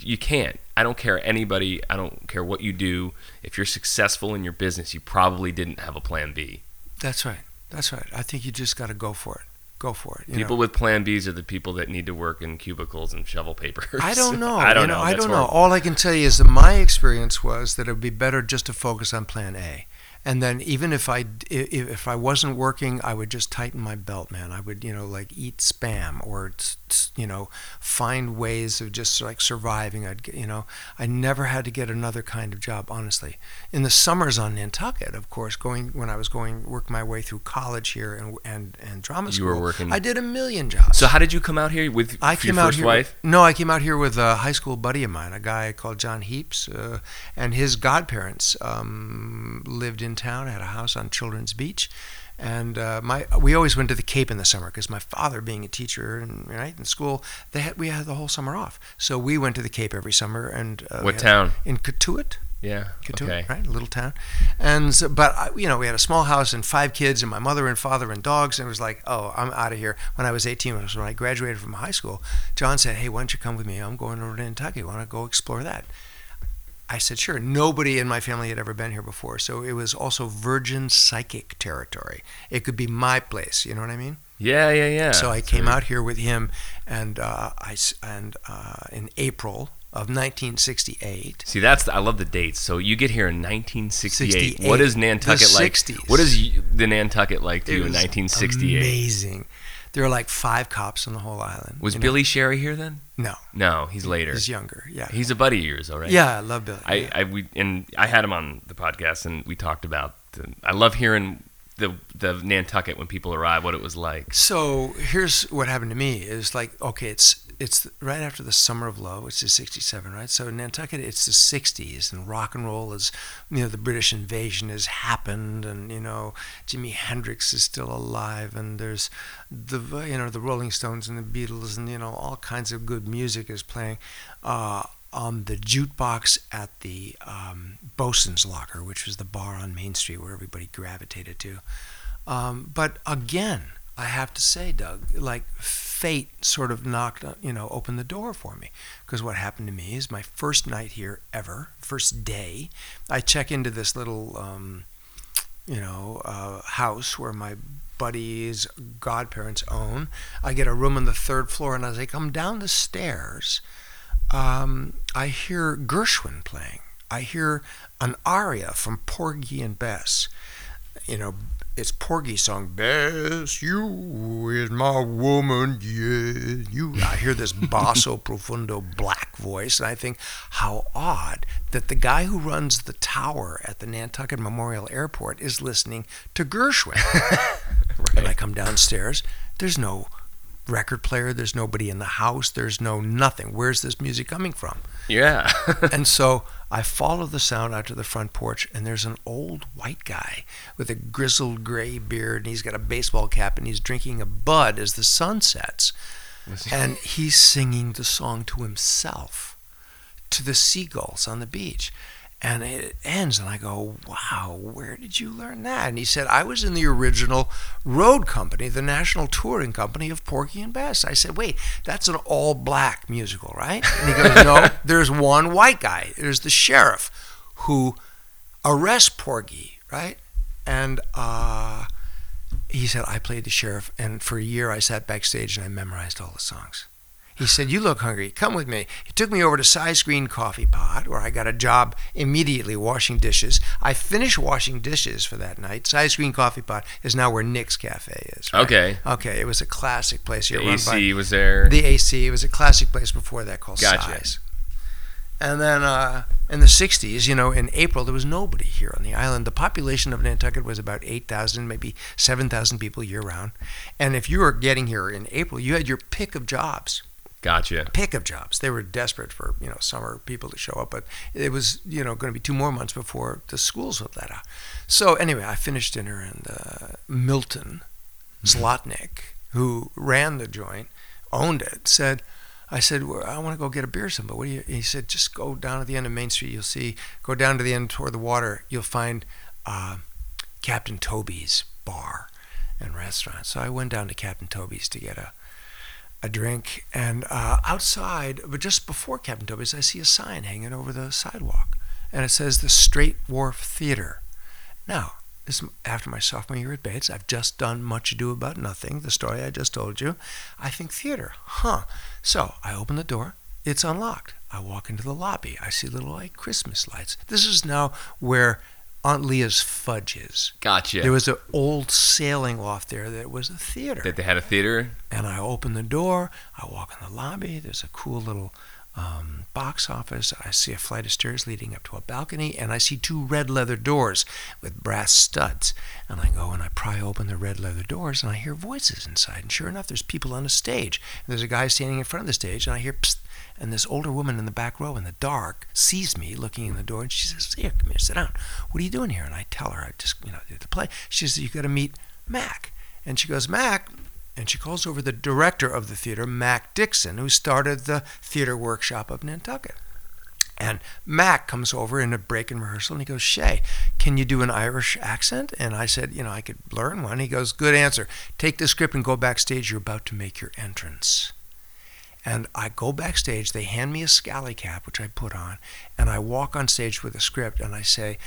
you can't. I don't care anybody, I don't care what you do. If you're successful in your business, you probably didn't have a plan B. That's right. That's right. I think you just got to go for it. Go for it. People know. with plan Bs are the people that need to work in cubicles and shovel papers. I don't know. I don't you know. I don't know. All I can tell you is that my experience was that it would be better just to focus on Plan A, and then even if I if I wasn't working, I would just tighten my belt, man. I would you know like eat spam or you know find ways of just like surviving. I'd you know I never had to get another kind of job. Honestly, in the summers on Nantucket, of course, going when I was going work my way through college here and and and drama You school, were working- I did a million jobs. So how did you come out here with I your came first out here. wife? No, I came out here with a high school buddy of mine, a guy called John Heaps, uh, and his godparents um, lived in town, I had a house on Children's Beach, and uh, my we always went to the Cape in the summer because my father, being a teacher and right in school, they had we had the whole summer off, so we went to the Cape every summer. And uh, What town? In Cotuit. Yeah. Cotuit, Okay. right, a little town, and so, but I, you know we had a small house and five kids and my mother and father and dogs, and it was like, oh, I'm out of here. When I was 18, when I was- when I graduated from high school, John said, hey, why don't you come with me? I'm going over to Nantucket. Want to go explore that? I said, sure. Nobody in my family had ever been here before, so it was also virgin psychic territory. It could be my place. You know what I mean? Yeah, yeah, yeah. So I came out here with him, and uh, I and uh, in April of 1968. See, that's the, I love the dates. So you get here in 1968. 68. What is Nantucket The like? 60s. What is the Nantucket like to It you in 1968? Amazing. There were like five cops on the whole island. Was you know? Billy Sherry here then? No, No, he's later. he's younger. Yeah, He's a buddy of yours, all right? yeah. I love Billy. I, yeah. I we and I had him on the podcast and we talked about. The, I love hearing the the Nantucket when people arrive, what it was like. So here's what happened to me is like okay, it's it's right after the summer of love, which is '67, right? So in Nantucket, it's the '60s, and rock and roll is, you know, the British invasion has happened, and you know, Jimi Hendrix is still alive, and there's the you know the Rolling Stones and the Beatles, and you know all kinds of good music is playing. Uh, on the jukebox at the um, Bosun's Locker, which was the bar on Main Street where everybody gravitated to. Um, but again, I have to say, Doug, like fate sort of knocked, on- you know, opened the door for me. Because what happened to me is my first night here ever, first day, I check into this little, um, you know, uh, house where my buddy's godparents own. I get a room on the third floor, and as I come down the stairs, um, I hear Gershwin playing. I hear an aria from Porgy and Bess. You know, it's Porgy's song, Bess, you is my woman, yeah, you. I hear this basso profundo black voice, and I think, how odd that the guy who runs the tower at the Nantucket Memorial Airport is listening to Gershwin. And I come downstairs, there's no record player, there's nobody in the house, there's no nothing. Where's this music coming from? Yeah. and so I follow the sound out to the front porch, and there's an old white guy with a grizzled gray beard, and he's got a baseball cap, and he's drinking a bud as the sun sets. And he's singing the song to himself, to the seagulls on the beach. And it ends, and I go, Wow, where did you learn that? And he said, I was in the original road company, the national touring company of Porgy and Bess. I said, Wait, that's an all black musical, right? And he goes, No, there's one white guy. There's the sheriff who arrests Porgy, right? And uh, he said, I played the sheriff, and for a year I sat backstage and I memorized all the songs. He said, You look hungry. Come with me. He took me over to Cy's Green Coffee Pot, where I got a job immediately washing dishes. I finished washing dishes for that night. Cy's Green Coffee Pot is now where Nick's Cafe is. right? Okay. Okay, it was a classic place here. The AC by, was there. the AC. It was a classic place before that called Gotcha. Cy's. And then uh, in the 60s, you know, in April, there was nobody here on the island. The population of Nantucket was about 8,000, maybe 7,000 people year round. And if you were getting here in April, you had your pick of jobs. Gotcha. Pick of jobs. They were desperate for, you know, summer people to show up, but it was, you know, going to be two more months before the schools would let out. So anyway, I finished dinner and uh, Milton Zlotnick, who ran the joint, owned it, said, I said, well, I want to go get a beer somewhere. What do you? He said, just go down to the end of Main Street. You'll see. Go down to the end toward the water. You'll find uh, Captain Toby's bar and restaurant. So I went down to Captain Toby's to get a a drink, and uh, outside, but just before Captain Toby's, I see a sign hanging over the sidewalk, and it says the Straight Wharf Theater. Now, this is after my sophomore year at Bates. I've just done Much Ado About Nothing, the story I just told you. I think theater, huh? So I open the door. It's unlocked. I walk into the lobby. I see little like Christmas lights. This is now where Aunt Leah's Fudges. Gotcha. There was an old sailing loft there that was a theater. that they had a theater. And I open the door. I walk in the lobby. There's a cool little um, box office. I see a flight of stairs leading up to a balcony, and I see two red leather doors with brass studs. And I go and I pry open the red leather doors, and I hear voices inside. And sure enough, there's people on a stage. And there's a guy standing in front of the stage, and I hear psst. And this older woman in the back row in the dark sees me looking in the door, and she says, "Here, come here, sit down. What are you doing here?" And I tell her, "I just, you know, did the play." She says, "You got to meet Mac." And she goes, "Mac." And she calls over the director of the theater, Mac Dixon, who started the theater workshop of Nantucket. And Mac comes over in a break in rehearsal and he goes, Shea, can you do an Irish accent? And I said, you know, I could learn one. He goes, good answer. Take the script and go backstage. You're about to make your entrance. And I go backstage. They hand me a scally cap, which I put on, and I walk on stage with a script and I say,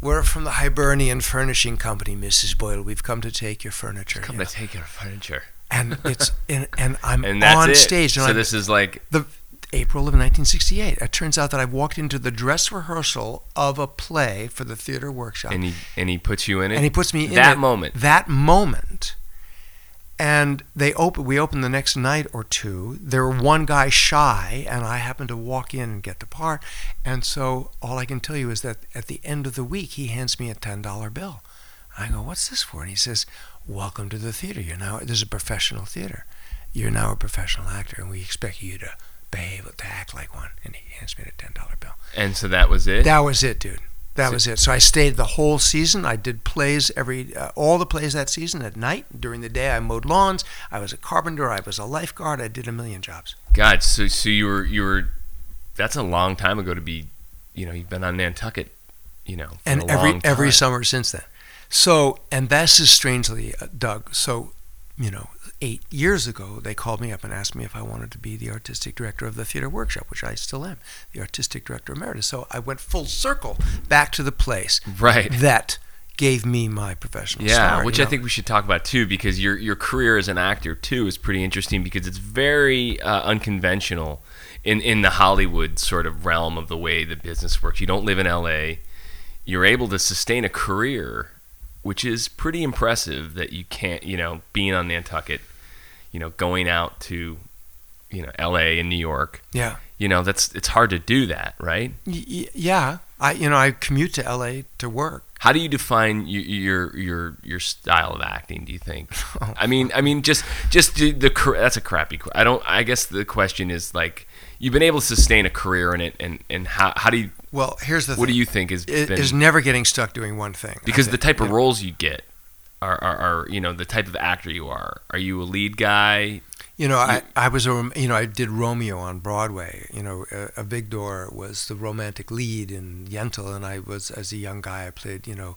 we're from the Hibernian Furnishing Company, Mrs. Boyle. We've come to take your furniture. Come you to take your furniture. And it's and, and I'm And on it. stage. And so I'm, this is like the April of 1968. It turns out that I walked into the dress rehearsal of a play for the theater workshop, and he and he puts you in it. and he puts me in that it moment. That moment, and they open. We open the next night or two. There were one guy shy, and I happened to walk in and get the part. And so all I can tell you is that at the end of the week, he hands me a ten dollar bill. I go, "What's this for?" And he says, "Welcome to the theater. You're now this is a professional theater. You're now a professional actor, and we expect you to." Behave to act like one, and he hands me the ten dollar bill. and so that was it. That was it, dude. That was it. So I stayed the whole season. I did plays every, uh, all the plays that season at night. During the day, I mowed lawns. I was a carpenter. I was a lifeguard. I did a million jobs. God, so so you were you were. That's a long time ago to be. You know, you've been on Nantucket. You know, for And every every summer since then. So, and this is strangely, uh, Doug. So, you know, eight years ago, they called me up and asked me if I wanted to be the artistic director of the theater workshop, which I still am, the artistic director emeritus. So I went full circle back to the place Right. that gave me my professional Yeah, start, which you I think we should talk about too, because your your career as an actor too is pretty interesting because it's very uh, unconventional in in the Hollywood sort of realm of the way the business works. You don't live in L.A. You're able to sustain a career, which is pretty impressive. That you can't, you know, being on Nantucket, you know, going out to, you know, L.A. and New York. Yeah. You know, that's it's hard to do that, right? Y- yeah, I you know I commute to L.A. to work. How do you define your your your, your style of acting? Do you think? I mean, I mean, just just the, the that's a crappy. I don't. I guess the question is like you've been able to sustain a career in it, and and how how do you? Well, here's the What do you think is is never getting stuck doing one thing. Because the type of roles you get are, are are you know the type of actor you are. Are you a lead guy? You know, I, I was a you know I did Romeo on Broadway. You know, uh, Avigdor was the romantic lead in Yentl, and I was as a young guy I played you know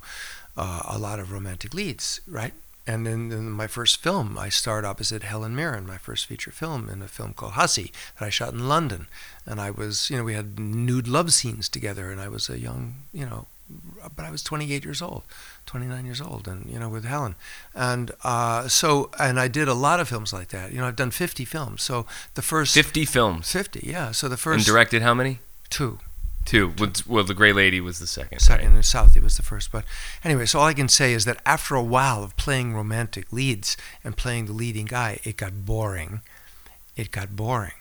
uh, a lot of romantic leads, right? And then in my first film, I starred opposite Helen Mirren, my first feature film, in a film called Hussy that I shot in London. And I was, you know, we had nude love scenes together, and I was a young, you know, but I was 28 years old, 29 years old, and you know, with Helen, and uh, so, and I did a lot of films like that. You know, I've done 50 films. So the first Fifty films 50, yeah. So the and first directed how many? two, Two. Well, Well, the Gray Lady was the second. second, right? and Southie was the first. But anyway, so all I can say is that after a while of playing romantic leads and playing the leading guy, it got boring. It got boring,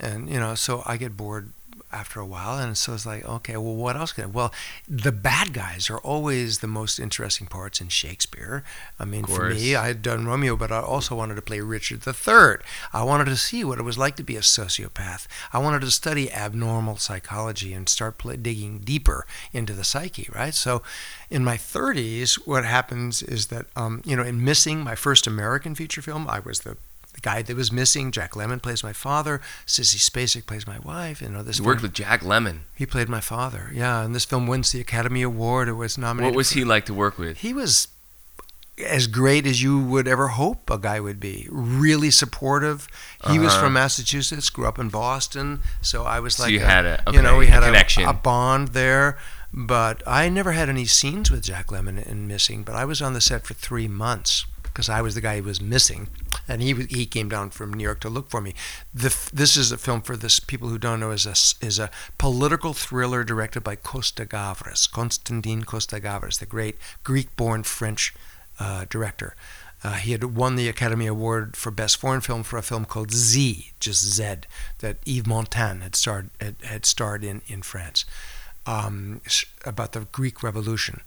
and you know, so I get bored after a while, and so it's like, okay, well, what else can? I, well, the bad guys are always the most interesting parts in Shakespeare. I mean, for me, I had done Romeo, but I also wanted to play Richard III. I wanted to see what it was like to be a sociopath. I wanted to study abnormal psychology and start play, digging deeper into the psyche, right? So, in my 30s, what happens is that, um, you know, in Missing, my first American feature film, I was the the guy that was missing. Jack Lemmon plays my father. Sissy Spacek plays my wife. You know, this You worked film- with Jack Lemmon. he played my father. Yeah, and this film wins the Academy Award. It was nominated. What was for- he like to work with? He was as great as you would ever hope a guy would be. Really supportive. He was Uh-huh. from Massachusetts, grew up in Boston, so I was So like, you a- had a- you know, okay, we a had connection. a, bond there. But I never had any scenes with Jack Lemmon in Missing. But I was on the set for three months because I was the guy who was missing, and he he came down from New York to look for me. The, this is a film for this people who don't know is a is a political thriller directed by Costa Gavras, Constantin Costa Gavras, the great Greek-born French uh, director. Uh, he had won the Academy Award for Best Foreign Film for a film called Z, just Z, that Yves Montand had starred had, had starred in in France, um, about the Greek Revolution.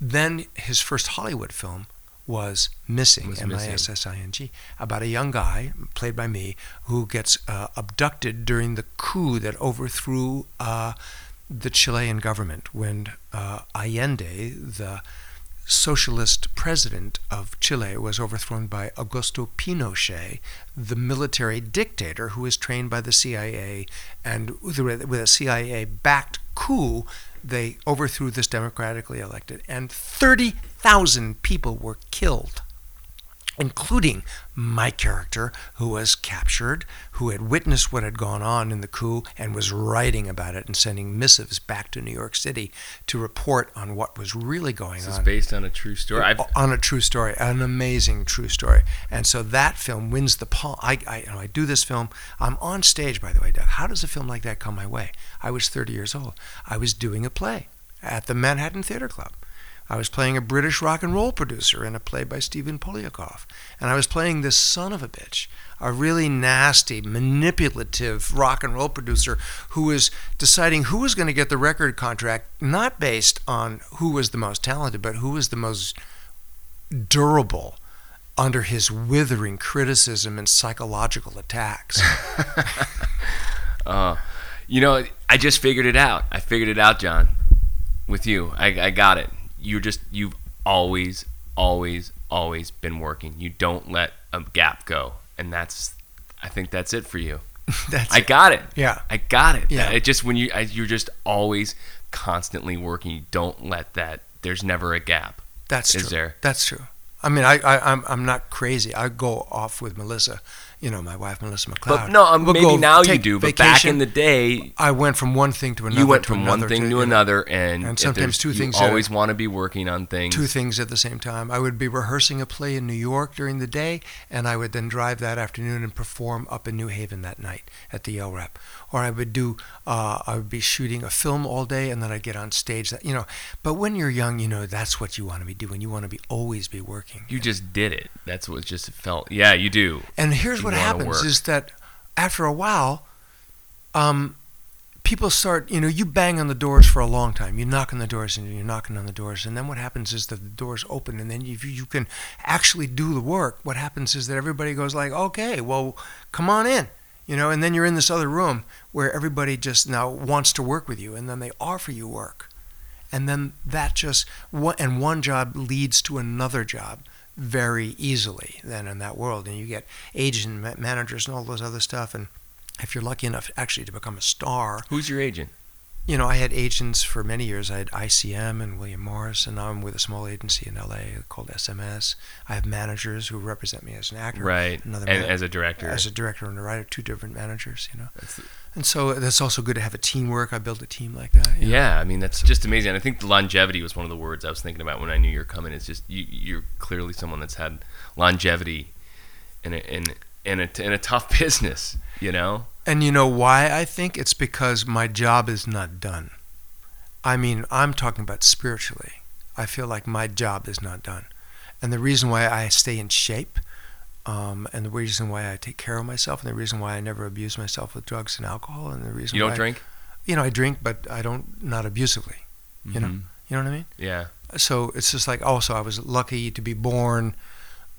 Then his first Hollywood film was Missing, Was M I S S I N G, about a young guy played by me who gets uh, abducted during the coup that overthrew uh, the Chilean government when uh, Allende, the socialist president of Chile was overthrown by Augusto Pinochet, the military dictator who was trained by the CIA. And with a with a CIA backed coup, they overthrew this democratically elected, and 30,000 people were killed including my character, who was captured, who had witnessed what had gone on in the coup and was writing about it and sending missives back to New York City to report on what was really going on. This is based on a true story. I've, on a true story, an amazing true story, and so that film wins the palm. I, I, you know, I do this film. I'm on stage, by the way, Doug. How does a film like that come my way? I was 30 years old. I was doing a play at the Manhattan Theater Club. I was playing a British rock and roll producer in a play by Stephen Poliakoff. And I was playing this son of a bitch, a really nasty, manipulative rock and roll producer who was deciding who was going to get the record contract, not based on who was the most talented, but who was the most durable under his withering criticism and psychological attacks. uh, you know, I just figured it out. I figured it out, John. With you, I, I got it. You're just you've always, always, always been working. You don't let a gap go, and that's. I think that's it for you. That's I got it. Yeah. I got it. Yeah. It just when you I, you're just always constantly working. You don't let that. There's never a gap. That's is true. there. That's true. I mean, I, I I'm I'm not crazy. I go off with Melissa, you know, my wife Melissa McLeod. But no, um, We'll maybe now you do. But back vacation. in the day, I went from one thing to another. you went from one thing to know, another, and, And sometimes two things at always want to be working on things. Two things at the same time. I would be rehearsing a play in New York during the day, and I would then drive that afternoon and perform up in New Haven that night at the Yale Rep. Or I would do, uh, I would be shooting a film all day, and then I'd get on stage. That you know, but when you're young, you know that's what you want to be doing. You want to be always be working. You just did it. That's what just felt. Yeah, you do. And here's You what happens work. is that after a while, um, people start, you know, you bang on the doors for a long time. You knock on the doors and you're knocking on the doors. And then what happens is that the doors open and then if you, you can actually do the work, what happens is that everybody goes like, okay, well, come on in. You know, and then you're in this other room where everybody just now wants to work with you and then they offer you work. And then that just, and one job leads to another job very easily then in that world and you get agents and managers and all those other stuff and if you're lucky enough actually to become a star Who's your agent? You know i had agents for many years i had icm and william morris and now i'm with a small agency in la called sms i have managers who represent me as an actor Right. another and man- as a director. as a director and a writer two different managers you know That's- and so that's also good to have a teamwork i built a team like that you know. yeah, I mean that's just amazing. And I think longevity was one of the words I was thinking about when I knew you were coming. It's just you, you're clearly someone that's had longevity in a, in in a, in a tough business. You know. And you know why I think? It's because my job is not done. I mean, I'm talking about spiritually. I feel like my job is not done. And the reason why I stay in shape, um, and the reason why I take care of myself, and the reason why I never abuse myself with drugs and alcohol, and the reason why You don't drink. You know, I drink, but I don't, not abusively. You know, Mhm. you know what I mean? Yeah. So it's just like, also, I was lucky to be born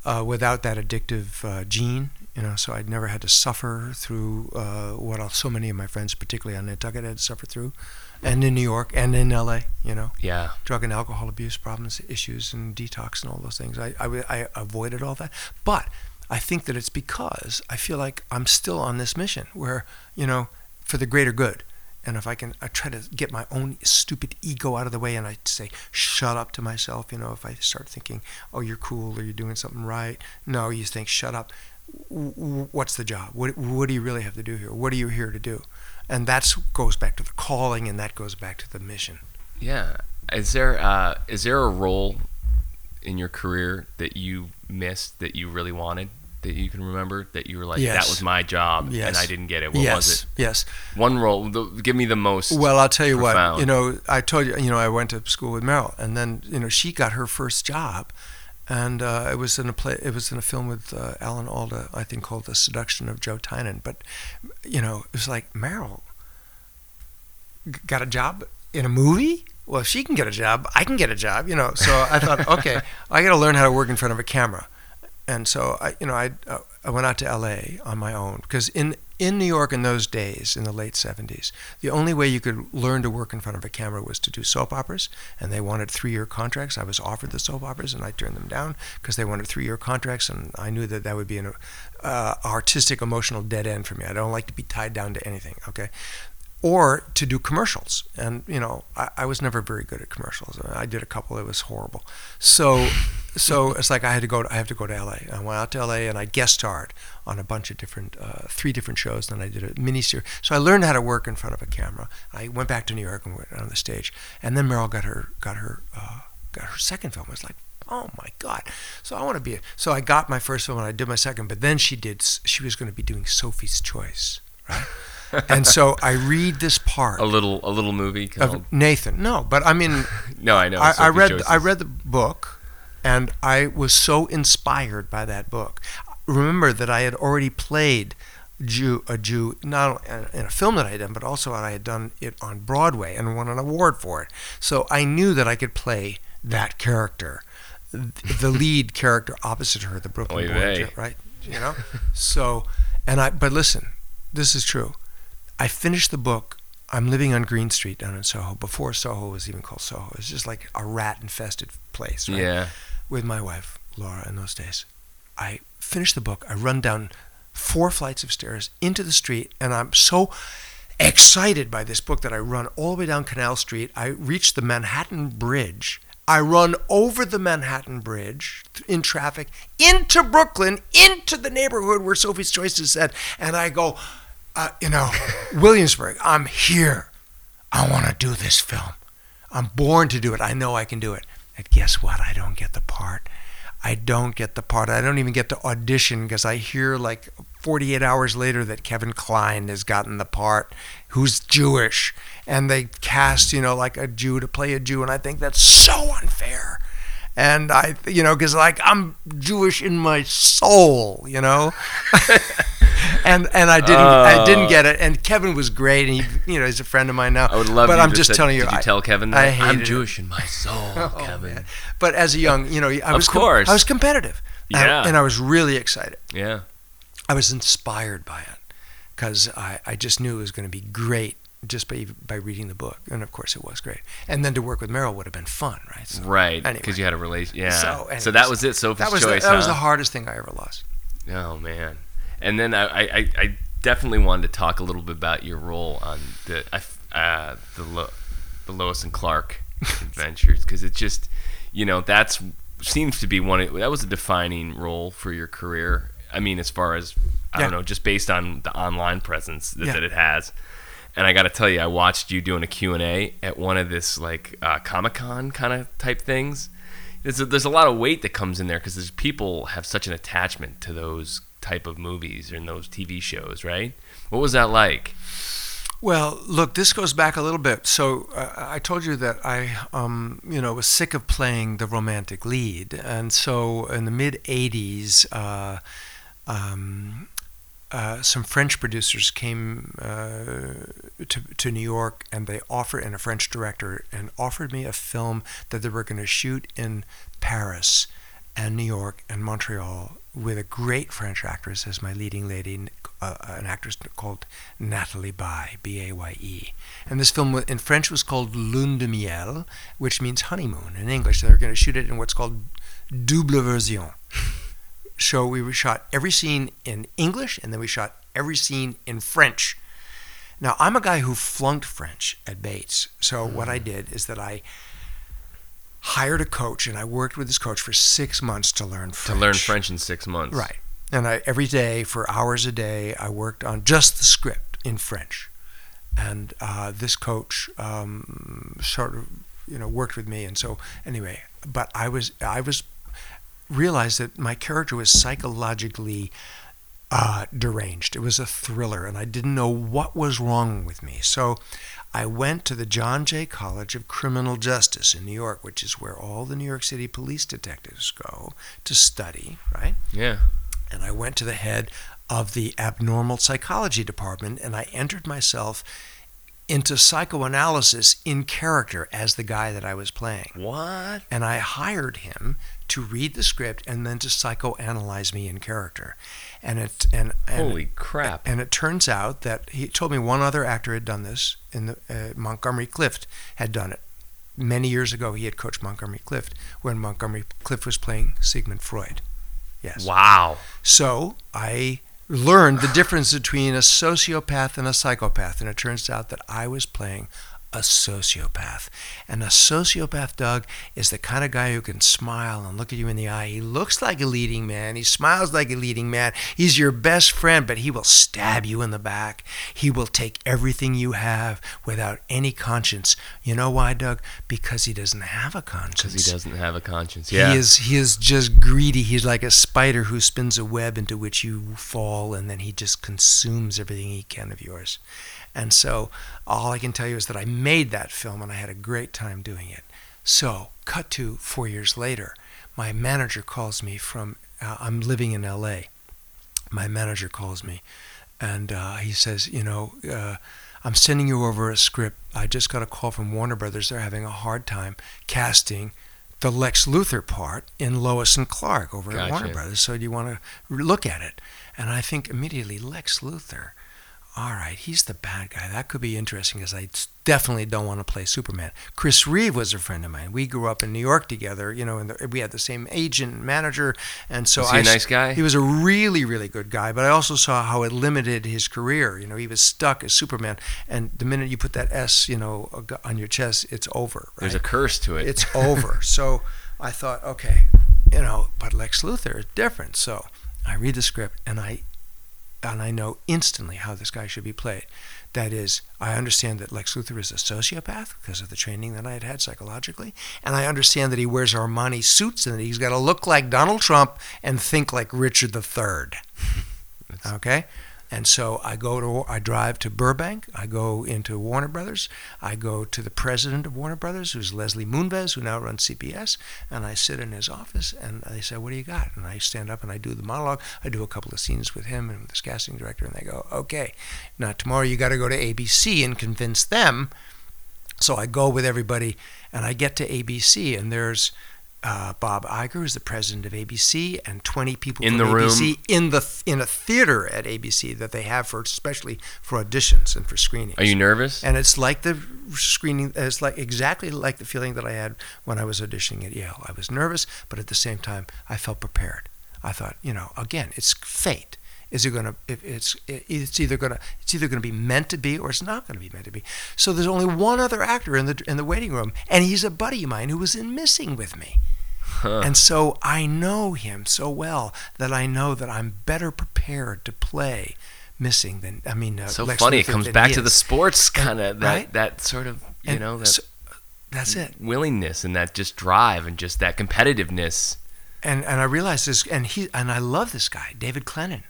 uh, without that addictive uh, gene, you know, so I'd never had to suffer through uh, what so many of my friends, particularly on Nantucket, had to suffer through, and in New York and in LA, you know, Yeah. drug and alcohol abuse problems, issues, and detox and all those things. I I avoided all that. But I think that it's because I feel like I'm still on this mission where, you know, for the greater good. and if I can, I try to get my own stupid ego out of the way, and I say, "Shut up" to myself. You know, if I start thinking, "Oh, you're cool," or "You're doing something right," no, you think, "Shut up." What's the job? What What do you really have to do here? What are you here to do? And that goes back to the calling, and that goes back to the mission. Yeah. Is there uh, is there a role in your career that you missed that you really wanted that you can remember that you were like that was my job Yes. and I didn't get it? What yes, was it? yes. One role. The, give me the most. Well, I'll tell you profound. what. You know, I told you. You know, I went to school with Meryl, and then you know she got her first job, and uh, it was in a play. It was in a film with uh, Alan Alda, I think, called "The Seduction of Joe Tynan." But you know, it was like Meryl got a job in a movie. Well, if she can get a job, I can get a job. You know, so I thought, okay, I got to learn how to work in front of a camera. And so I, you know, I uh, I went out to L.A. on my own because in in New York in those days, in the late '70s, the only way you could learn to work in front of a camera was to do soap operas, and they wanted three-year contracts. I was offered the soap operas, and I turned them down because they wanted three-year contracts, and I knew that that would be an uh, artistic, emotional dead end for me. I don't like to be tied down to anything. Okay, or to do commercials. And you know, I, I was never very good at commercials. I did a couple; it was horrible. So, so it's like I had to go. To, I have to go to LA. I went out to LA and I guest starred on a bunch of different, uh, three different shows. Then I did a mini series. So I learned how to work in front of a camera. I went back to New York and went on the stage. And then Meryl got her got her uh, got her second film. It was like. Oh my God! So I want to be. A, so I got my first film and I did my second, but then she did. She was going to be doing Sophie's Choice, right? And so I read this part a little a little movie called. of Nathan. No, but I mean, no, I know. I, I read. I read the book, and I was so inspired by that book. Remember that I had already played Jew a Jew not in a film that I had done, but also I had done it on Broadway and won an award for it. So I knew that I could play that character, the lead character opposite her, the Brooklyn Oy boy, right? You know. So, and I but listen, this is true. I finished the book. I'm living on Green Street down in Soho. Before Soho was even called Soho, it was just like a rat-infested place. Right? Yeah. With my wife Laura in those days, I finish the book. I run down four flights of stairs into the street, and I'm so excited by this book that I run all the way down Canal Street. I reach the Manhattan Bridge. I run over the Manhattan Bridge in traffic into Brooklyn, into the neighborhood where Sophie's Choice is set, and I go, uh, you know, Williamsburg, I'm here. I want to do this film. I'm born to do it. I know I can do it. And guess what? I don't get the part. I don't get the part. I don't even get to audition because I hear like 48 hours later that Kevin Kline has gotten the part, who's Jewish, and they cast, you know, like a Jew to play a Jew, and I think that's so unfair. And I, you know, because like I'm Jewish in my soul, you know, and and I didn't, I oh. didn't Oh. get it. And Kevin was great, and he, you know, he's a friend of mine now. I would love. But you I'm to just say- telling you, Did you I- tell Kevin I that hated I'm it. Jewish in my soul, Oh, Kevin? man. But as a young, you know, I Of was com- I was competitive. And- Yeah. And, I was really excited. Yeah. I was inspired by it because I, I just knew it was going to be great just by by reading the book, and of course it was great. And then to work with Meryl would have been fun, right? So, Right. anyway. Because you had a relation. Yeah. So, So, that was it. Sophie's that was choice. the, that was the hardest thing I ever lost. Oh man. And then I, I, I- definitely wanted to talk a little bit about your role on the uh, the Lo- the Lois and Clark adventures because it just you know that's seems to be one of, that was a defining role for your career. I mean, as far as I don't know, just based on the online presence that, Yeah. that it has. And I got to tell you, I watched you doing a Q&A at one of this like uh, Comic-Con kind of type things. There's a, there's a lot of weight that comes in there because people have such an attachment to those type of movies and those TV shows, right? What was that like? Well, look, this goes back a little bit. So uh, I told you that I, um, you know, was sick of playing the romantic lead, and so in the mid '80s, uh, um, uh, some French producers came uh, to to New York, and they offered, and a French director, and offered me a film that they were going to shoot in Paris, and New York, and Montreal with a great French actress as my leading lady, uh, an actress called Nathalie Baye, B-A-Y-E. And this film in French was called Lune de Miel, which means honeymoon in English. They were going to shoot it in what's called double version. So we shot every scene in English, and then we shot every scene in French. Now, I'm a guy who flunked French at Bates. So what I did is that I hired a coach and I worked with this coach for six months to learn To French. learn French in six months. Right. And I every day for hours a day I worked on just the script in French, and uh, this coach um, sort of you know worked with me, and so anyway, but I was I was realized that my character was psychologically uh, deranged. It was a thriller, and I didn't know what was wrong with me. So I went to the John Jay College of Criminal Justice in New York, which is where all the New York City police detectives go to study, right? Yeah. and I went to the head of the abnormal psychology department and I entered myself into psychoanalysis in character as the guy that I was playing. What? And I hired him to read the script and then to psychoanalyze me in character. And it and, and Holy crap. and it turns out that he told me one other actor had done this in the uh, Montgomery Clift had done it. Many years ago he had coached Montgomery Clift when Montgomery Clift was playing Sigmund Freud. Yes. Wow. So I learned the difference between a sociopath and a psychopath, and it turns out that I was playing a sociopath. And a sociopath, Doug, is the kind of guy who can smile and look at you in the eye. He looks like a leading man. He smiles like a leading man. He's your best friend, but he will stab you in the back. He will take everything you have without any conscience. You know why, Doug? Because he doesn't have a conscience. Because he doesn't have a conscience. Yeah. He is he is just greedy. He's like a spider who spins a web into which you fall, and then he just consumes everything he can of yours. And so, all I can tell you is that I made that film, and I had a great time doing it. So, cut to four years later, my manager calls me from. Uh, I'm living in L.A. My manager calls me, and uh, he says, you know. Uh, I'm sending you over a script. I just got a call from Warner Brothers. They're having a hard time casting the Lex Luthor part in Lois and Clark over at Warner Brothers. So do you want to look at it? And I think immediately Lex Luthor. All right, he's the bad guy. That could be interesting because I definitely don't want to play Superman. Chris Reeve was a friend of mine. We grew up in New York together, you know, and we had the same agent and manager. And so Was he I a nice guy? He was a really, really good guy. But I also saw how it limited his career. You know, he was stuck as Superman, and the minute you put that S, you know, on your chest, it's over. Right? There's a curse to it. it's over. So I thought, okay, you know, but Lex Luthor is different. So I read the script and I and I know instantly how this guy should be played. That is, I understand that Lex Luthor is a sociopath because of the training that I had had psychologically, and I understand that he wears Armani suits and that he's got to look like Donald Trump and think like Richard III. Okay, and so I go to I drive to Burbank. I go into Warner Brothers. I go to the president of Warner Brothers, who's Leslie Moonves, who now runs CBS, and I sit in his office. And they say, "What do you got?" And I stand up and I do the monologue. I do a couple of scenes with him and with his casting director, and they go, "Okay, now tomorrow you got to go to ABC and convince them." So I go with everybody, and I get to ABC, and there's uh, Bob Iger, who's the president of ABC, and 20 people In from the room? ABC in the in a theater at ABC that they have for especially for auditions and for screenings. Are you nervous? And it's like the screening. It's like exactly like the feeling that I had when I was auditioning at Yale. I was nervous, but at the same time, I felt prepared. I thought, you know, again, it's fate. Is it gonna? If it's it's either gonna it's either gonna be meant to be or it's not gonna be meant to be. So there's only one other actor in the in the waiting room, and he's a buddy of mine who was in Missing with me. Huh. And so I know him so well that I know that I'm better prepared to play missing than I mean. Uh, so Lex funny. It comes back to the sports kind of that right? that sort of you And know that so- that's it. willingness and that just drive and just that competitiveness. And and I realize this, and he and I love this guy, David Clennon.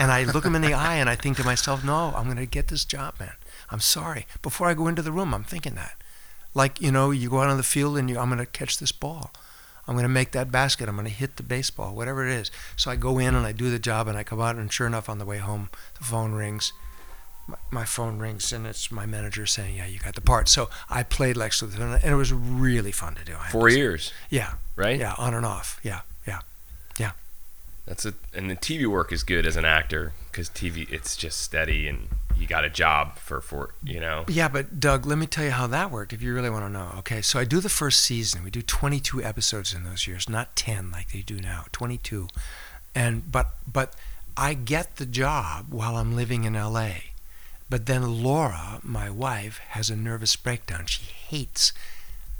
And I look him in the eye and I think to myself, no, I'm going to get this job, man. I'm sorry. Before I go into the room, I'm thinking that. Like, you know, you go out on the field and you, I'm going to catch this ball. I'm going to make that basket. I'm going to hit the baseball, whatever it is. So I go in and I do the job and I come out and sure enough, on the way home, the phone rings. My, my phone rings and it's my manager saying, yeah, you got the part. So I played Lex Luthor and it was really fun to do. I Four years, Yeah, right? yeah, on and off. Yeah. That's it. And the TV work is good as an actor because TV it's just steady and you got a job for for you know. Yeah, but Doug, let me tell you how that worked if you really want to know. Okay, so I do the first season. We do 22 episodes in those years, not 10 like they do now, 22. And but but I get the job while I'm living in LA But then Laura, my wife, has a nervous breakdown. She hates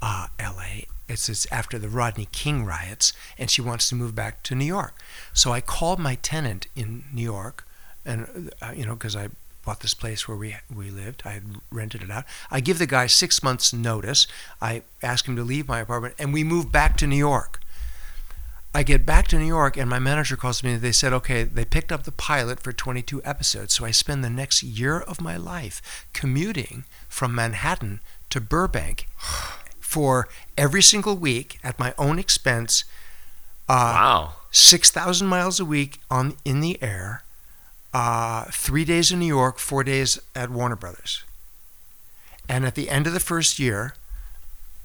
uh, L.A. It's, it's after the Rodney King riots, and she wants to move back to New York. So I called my tenant in New York, and uh, you know, because I bought this place where we we lived, I rented it out. I give the guy six months' notice. I ask him to leave my apartment, and we move back to New York. I get back to New York, and my manager calls me. They said, okay, they picked up the pilot for 22 episodes. So I spend the next year of my life commuting from Manhattan to Burbank for every single week at my own expense. Uh, wow. 6,000 miles a week on in the air, uh, three days in New York, four days at Warner Brothers. And at the end of the first year,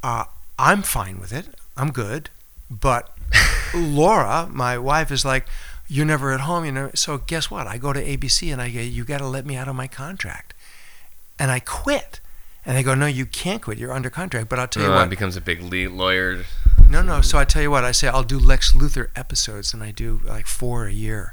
uh, I'm fine with it. I'm good. But Laura, my wife, is like, You're never at home. You know. So guess what? I go to ABC and I go, You got to let me out of my contract. And I quit. And they go, No, you can't quit. You're under contract. But I'll tell you Uh, what. it becomes a big le- lawyer. No, no. So I tell you what, I say I'll do Lex Luthor episodes, and I do like four a year.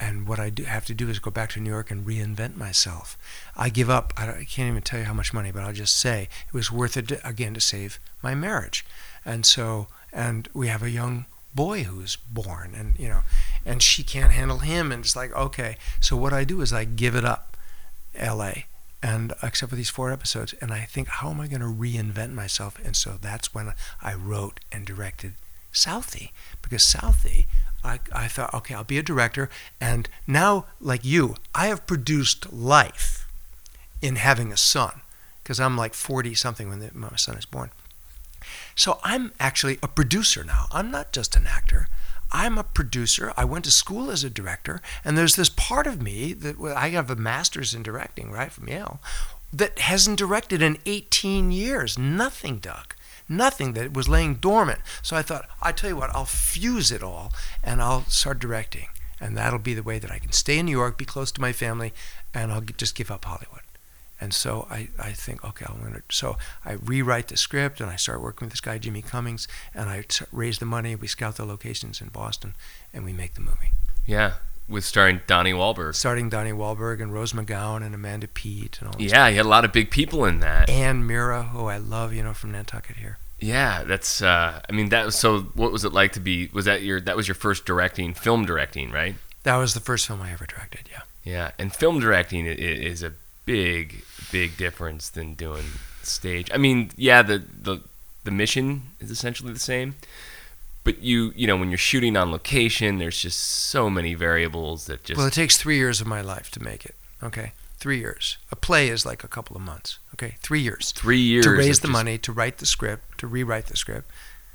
And what I do have to do is go back to New York and reinvent myself. I give up. I, I can't even tell you how much money, but I'll just say it was worth it to, again to save my marriage. And so, and we have a young boy who's born, and you know, and she can't handle him, and it's like okay. So what I do is I give it up, L.A. And except for these four episodes, and I think, how am I going to reinvent myself? And so that's when I wrote and directed Southie, because Southie, I, I thought, okay, I'll be a director, and now, like you, I have produced life in having a son, because I'm like 40 something when the, my son is born. So I'm actually a producer now. I'm not just an actor. I'm a producer. I went to school as a director, and there's this part of me that well, I have a master's in directing, right, from Yale, that hasn't directed in 18 years. Nothing, Doug. Nothing that was laying dormant. So I thought, I tell you what, I'll fuse it all and I'll start directing. And that'll be the way that I can stay in New York, be close to my family, and I'll just give up Hollywood. And so I, I think, okay, I'm going to. So I rewrite the script and I start working with this guy, Jimmy Cummings, and I t- raise the money. We scout the locations in Boston and we make the movie. Yeah, with starring Donnie Wahlberg. Starting Donnie Wahlberg and Rose McGowan and Amanda Peet and all. Yeah, he had a lot of big people in that. And Mira, who I love, you know, from Nantucket here. Yeah, that's. Uh, I mean, that was so. What was it like to be? Was that your? That was your first directing, film directing, right? That was the first film I ever directed, yeah. Yeah, and film directing is a big, big difference than doing stage. I mean, yeah, the the the mission is essentially the same, but you you know when you're shooting on location, there's just so many variables that just. Well, it takes three years of my life to make it, okay? Three years. A play is like a couple of months, okay? Three years. Three years to raise the money, to write the script, to rewrite the script.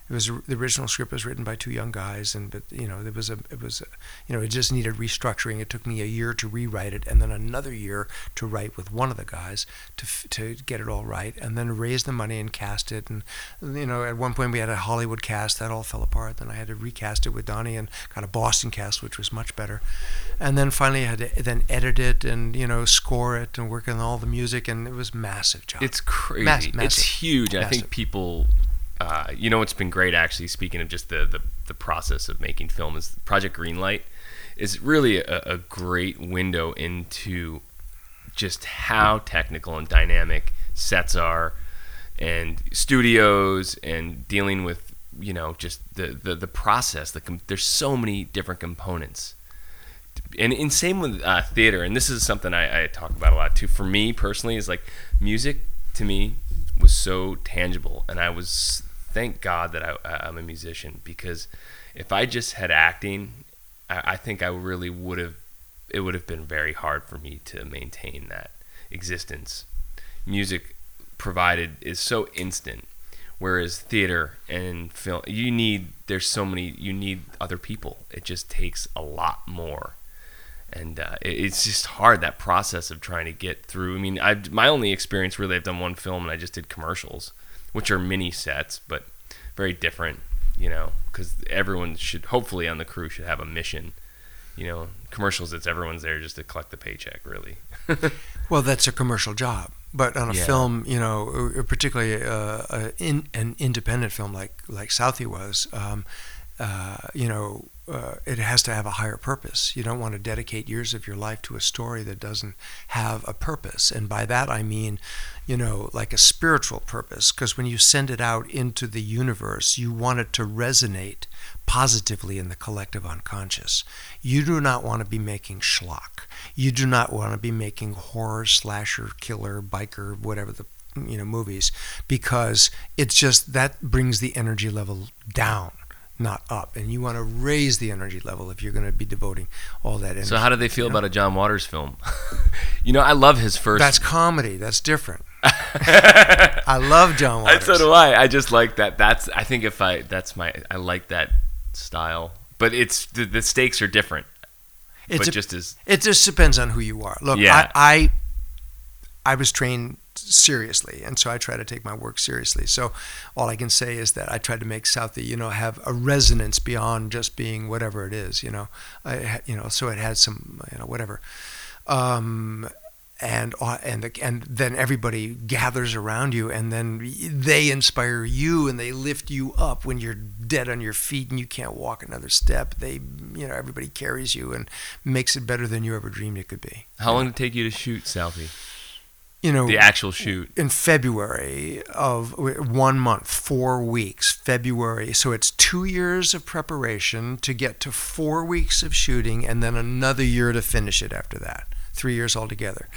It was the original script was written by two young guys, and but you know it was a it was a, you know it just needed restructuring. It took me a year to rewrite it, and then another year to write with one of the guys to to get it all right, and then raise the money and cast it. And you know at one point we had a Hollywood cast that all fell apart. Then I had to recast it with Donnie and got a Boston cast, which was much better. And then finally I had to then edit it and you know score it and work on all the music, and it was massive job. It's crazy. Mass- It's huge. and I think people, uh, you know, what's been great actually. Speaking of just the, the the process of making film, is Project Greenlight is really a, a great window into just how technical and dynamic sets are, and studios, and dealing with you know just the the, the process. The com- there's so many different components and, and same with uh, theater and this is something I, I talk about a lot too for me personally is like music to me was so tangible and i was thank god that I, i'm a musician because if i just had acting I, I think i really would have it would have been very hard for me to maintain that existence. Music provided is so instant whereas theater and film you need there's so many you need other people. It just takes a lot more. And uh, it's just hard that process of trying to get through. I mean I, my only experience really i've done one film and i just did commercials which are mini sets but very different you know because everyone should hopefully on the crew should have a mission you know commercials it's everyone's there just to collect the paycheck really Well, that's a commercial job, but on a Yeah. film, you know, uh, particularly uh, a in, an independent film like like Southie was, um, uh, you know, uh, it has to have a higher purpose. You don't want to dedicate years of your life to a story that doesn't have a purpose. And by that I mean, you know, like a spiritual purpose. Because when you send it out into the universe, you want it to resonate positively in the collective unconscious. You do not want to be making schlock. You do not want to be making horror, slasher, killer, biker, whatever the you know movies because it's just that brings the energy level down not up and you want to raise the energy level if you're going to be devoting all that energy So how do they feel you know? about a John Waters film? you know, I love his first. that's comedy that's different i love john And waters so do I. I just like that. That's. I think if I. That's my. I like that style. But it's the, the stakes are different. it's but a- just as It just depends on who you are. Look, Yeah. I, I I was trained seriously, and so I try to take my work seriously. So all I can say is that I tried to make Southie, you know, have a resonance beyond just being whatever it is, you know. I, you know, so it had some, you know, whatever. Um, and uh, and the, and then everybody gathers around you, and then they inspire you, and they lift you up when you're dead on your feet and you can't walk another step. They, you know, everybody carries you and makes it better than you ever dreamed it could be. how long did it take you to shoot Southie? You know, The actual shoot. in February of one month, four weeks, February. So it's two years of preparation to get to four weeks of shooting, and then another year to finish it after that. Three years altogether.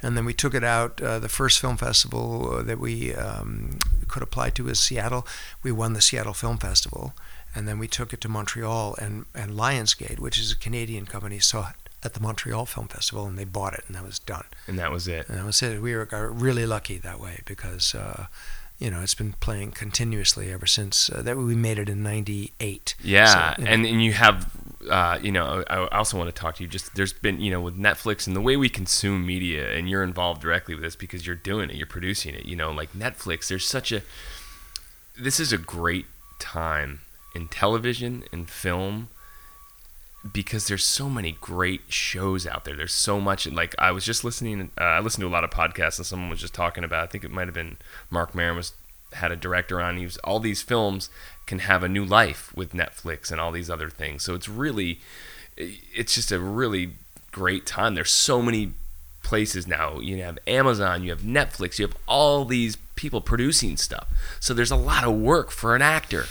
And then we took it out. Uh, the first film festival uh, that we um, could apply to is Seattle. We won the Seattle Film Festival, and then we took it to Montreal, and, and Lionsgate, which is a Canadian company, it at the Montreal Film Festival, and they bought it, and that was done. And that was it. And that was it. We were really lucky that way because, uh, you know, it's been playing continuously ever since uh, that we made it in '98. Yeah, So, you know. and and you have, uh, you know, I I also want to talk to you. Just there's been, you know, with Netflix and the way we consume media, and you're involved directly with this because you're doing it, you're producing it. You know, like Netflix. There's such a, this is a great time in television and film because there's so many great shows out there. There's so much. Like I was just listening. Uh, I listened to a lot of podcasts, and someone was just talking about. I think it might have been Marc Maron was had a director on. He was all these films can have a new life with Netflix and all these other things. So it's really, it's just a really great time. There's so many places now. You have Amazon, you have Netflix, you have all these people producing stuff. So there's a lot of work for an actor.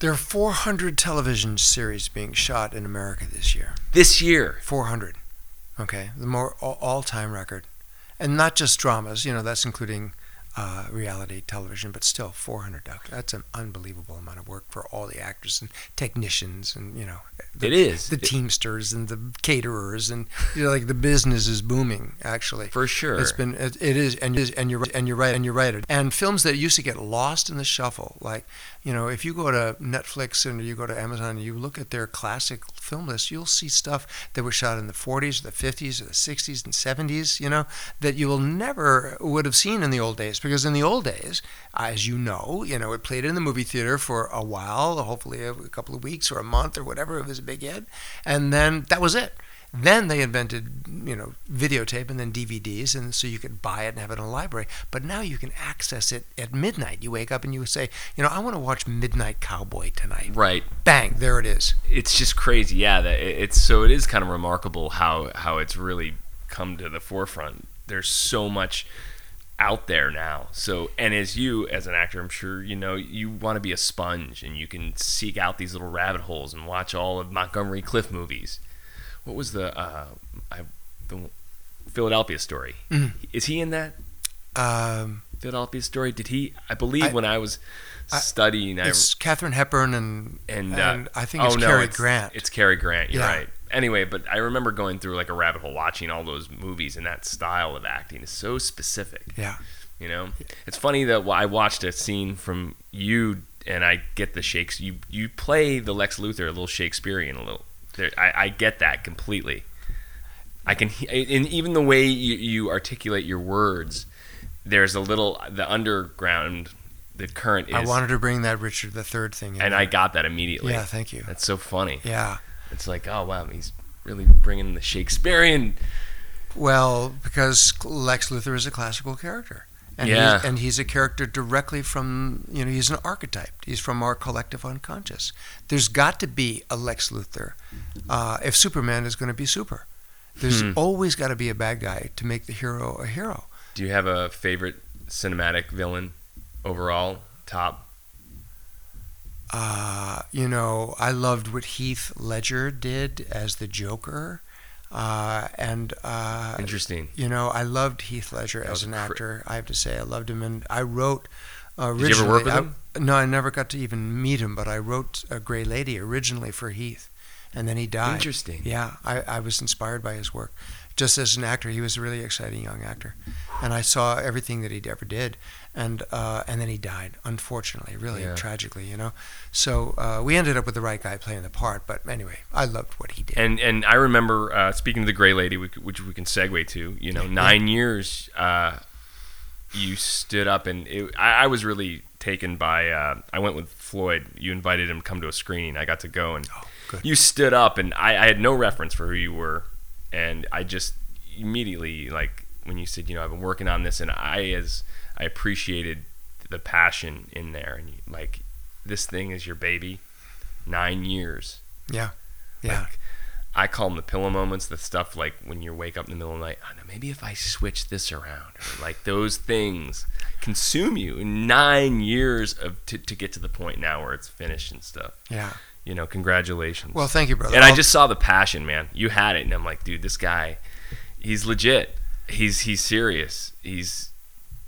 There are 400 television series being shot in America this year. This year, 400. Okay, the more all- all-time record, and not just dramas. You know, that's including uh, reality television, but still 400. doc- That's an unbelievable amount of work for all the actors and technicians, and you know, the, it is the teamsters and the caterers, and you know, like the business is booming. Actually, for sure. It's been it, it is and it is, and you're right and you're right and you're right. And films that used to get lost in the shuffle, like you know, if you go to Netflix and you go to Amazon and you look at their classic film list, you'll see stuff that was shot in the 40s, or the 50s, or the 60s and 70s. You know, that you will never would have seen in the old days because in the old days, as you know, you know, it played in the movie theater for a while, hopefully a couple of weeks or a month or whatever. It was a big hit, and then that was it. Then they invented, you know, videotape and then DVDs, and so you could buy it and have it in a library. But now you can access it at midnight. You wake up and you say, you know, I want to watch Midnight Cowboy tonight. right. Bang, there it is. it's just crazy. Yeah, that it's so it is kind of remarkable how how it's really come to the forefront. There's so much out there now. So and as you as an actor, I'm sure you know you want to be a sponge and you can seek out these little rabbit holes and watch all of Montgomery Clift movies. What was the uh, I, the Philadelphia story? Mhm. Is he in that Um, Philadelphia story? Did he? I believe I- when I was I- studying, I it's Katharine Hepburn and and, uh, and I think oh, it's no, Cary it's, Grant. It's Cary Grant. You're Yeah. right. Anyway, but I remember going through like a rabbit hole watching all those movies, and that style of acting is so specific. yeah. You know, it's funny that I watched a scene from you, and I get the shakes. You you play the Lex Luthor a little Shakespearean a little. There, I, I get that completely. I can, and even the way you, you articulate your words, there's a little the underground, the current is, I wanted to bring that Richard the Third thing in. and there. I got that immediately. yeah, thank you. That's so funny. Yeah. It's like, oh wow, he's really bringing the Shakespearean. Well, because Lex Luthor is a classical character, And Yeah. He's, and he's a character directly from, you know, he's an archetype. He's from our collective unconscious. There's got to be a Lex Luthor uh, if Superman is going to be super. There's Hmm. always got to be a bad guy to make the hero a hero. Do you have a favorite cinematic villain overall? Top. Uh, you know, I loved what Heath Ledger did as the Joker. Uh, and uh, Interesting. You know, I loved Heath Ledger as an actor. I have to say, I loved him, and I wrote. Uh, Did you ever work with originally- him? No, I never got to even meet him, but I wrote a Grey Lady originally for Heath, and then he died. Interesting. Yeah, I, I was inspired by his work. Just as an actor, he was a really exciting young actor, and I saw everything that he ever did, and uh, and then he died, unfortunately, really Yeah. tragically, you know. So uh, we ended up with the right guy playing the part, but anyway, I loved what he did. And and I remember uh, speaking to the Grey Lady, which, we can segue to. You know, nine years. Uh, you stood up, and it, I, I was really taken by. Uh, I went with Floyd. You invited him to come to a screening. I got to go, and Oh, you stood up, and I, I had no reference for who you were, and I just immediately like when you said, you know, I've been working on this, and I as I appreciated the passion in there, and you, like this thing is your baby. Nine years. yeah, yeah. Like, I call them the pillow moments, the stuff like when you wake up in the middle of the night. Oh, no, maybe if I switch this around, or like those things consume you in nine years of to, to get to the point now where it's finished and stuff. yeah. You know, congratulations. Well, thank you, brother. and I I'll- just saw the passion, man. You had it, and I'm like, dude, this guy, he's legit. He's he's serious. He's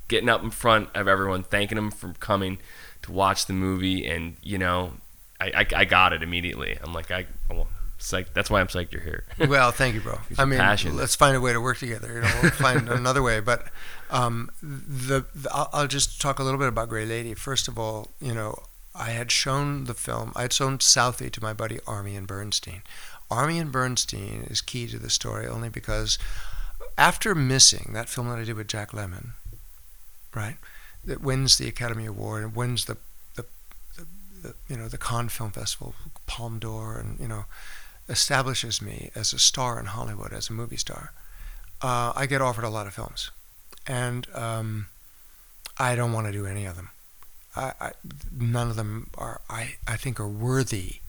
getting up in front of everyone, thanking them for coming to watch the movie, and you know, I I, I got it immediately. I'm like, I well, psyched. That's why I'm psyched you're here. Well, thank you, bro. I mean, passion. let's find a way to work together. You know, we'll find another way. But um, the, the I'll, I'll just talk a little bit about Grey Lady. First of all, you know, I had shown the film. I had shown Southie to my buddy Armyan Bernstein. Armyan Bernstein is key to the story only because after missing that film that I did with Jack Lemmon, right, that wins the Academy Award and wins the the, the, the you know the Cannes Film Festival, Palme d'Or, and you know establishes me as a star in Hollywood, as a movie star, uh, I get offered a lot of films, and um, I don't want to do any of them. I, I, none of them are, I, I think, are worthy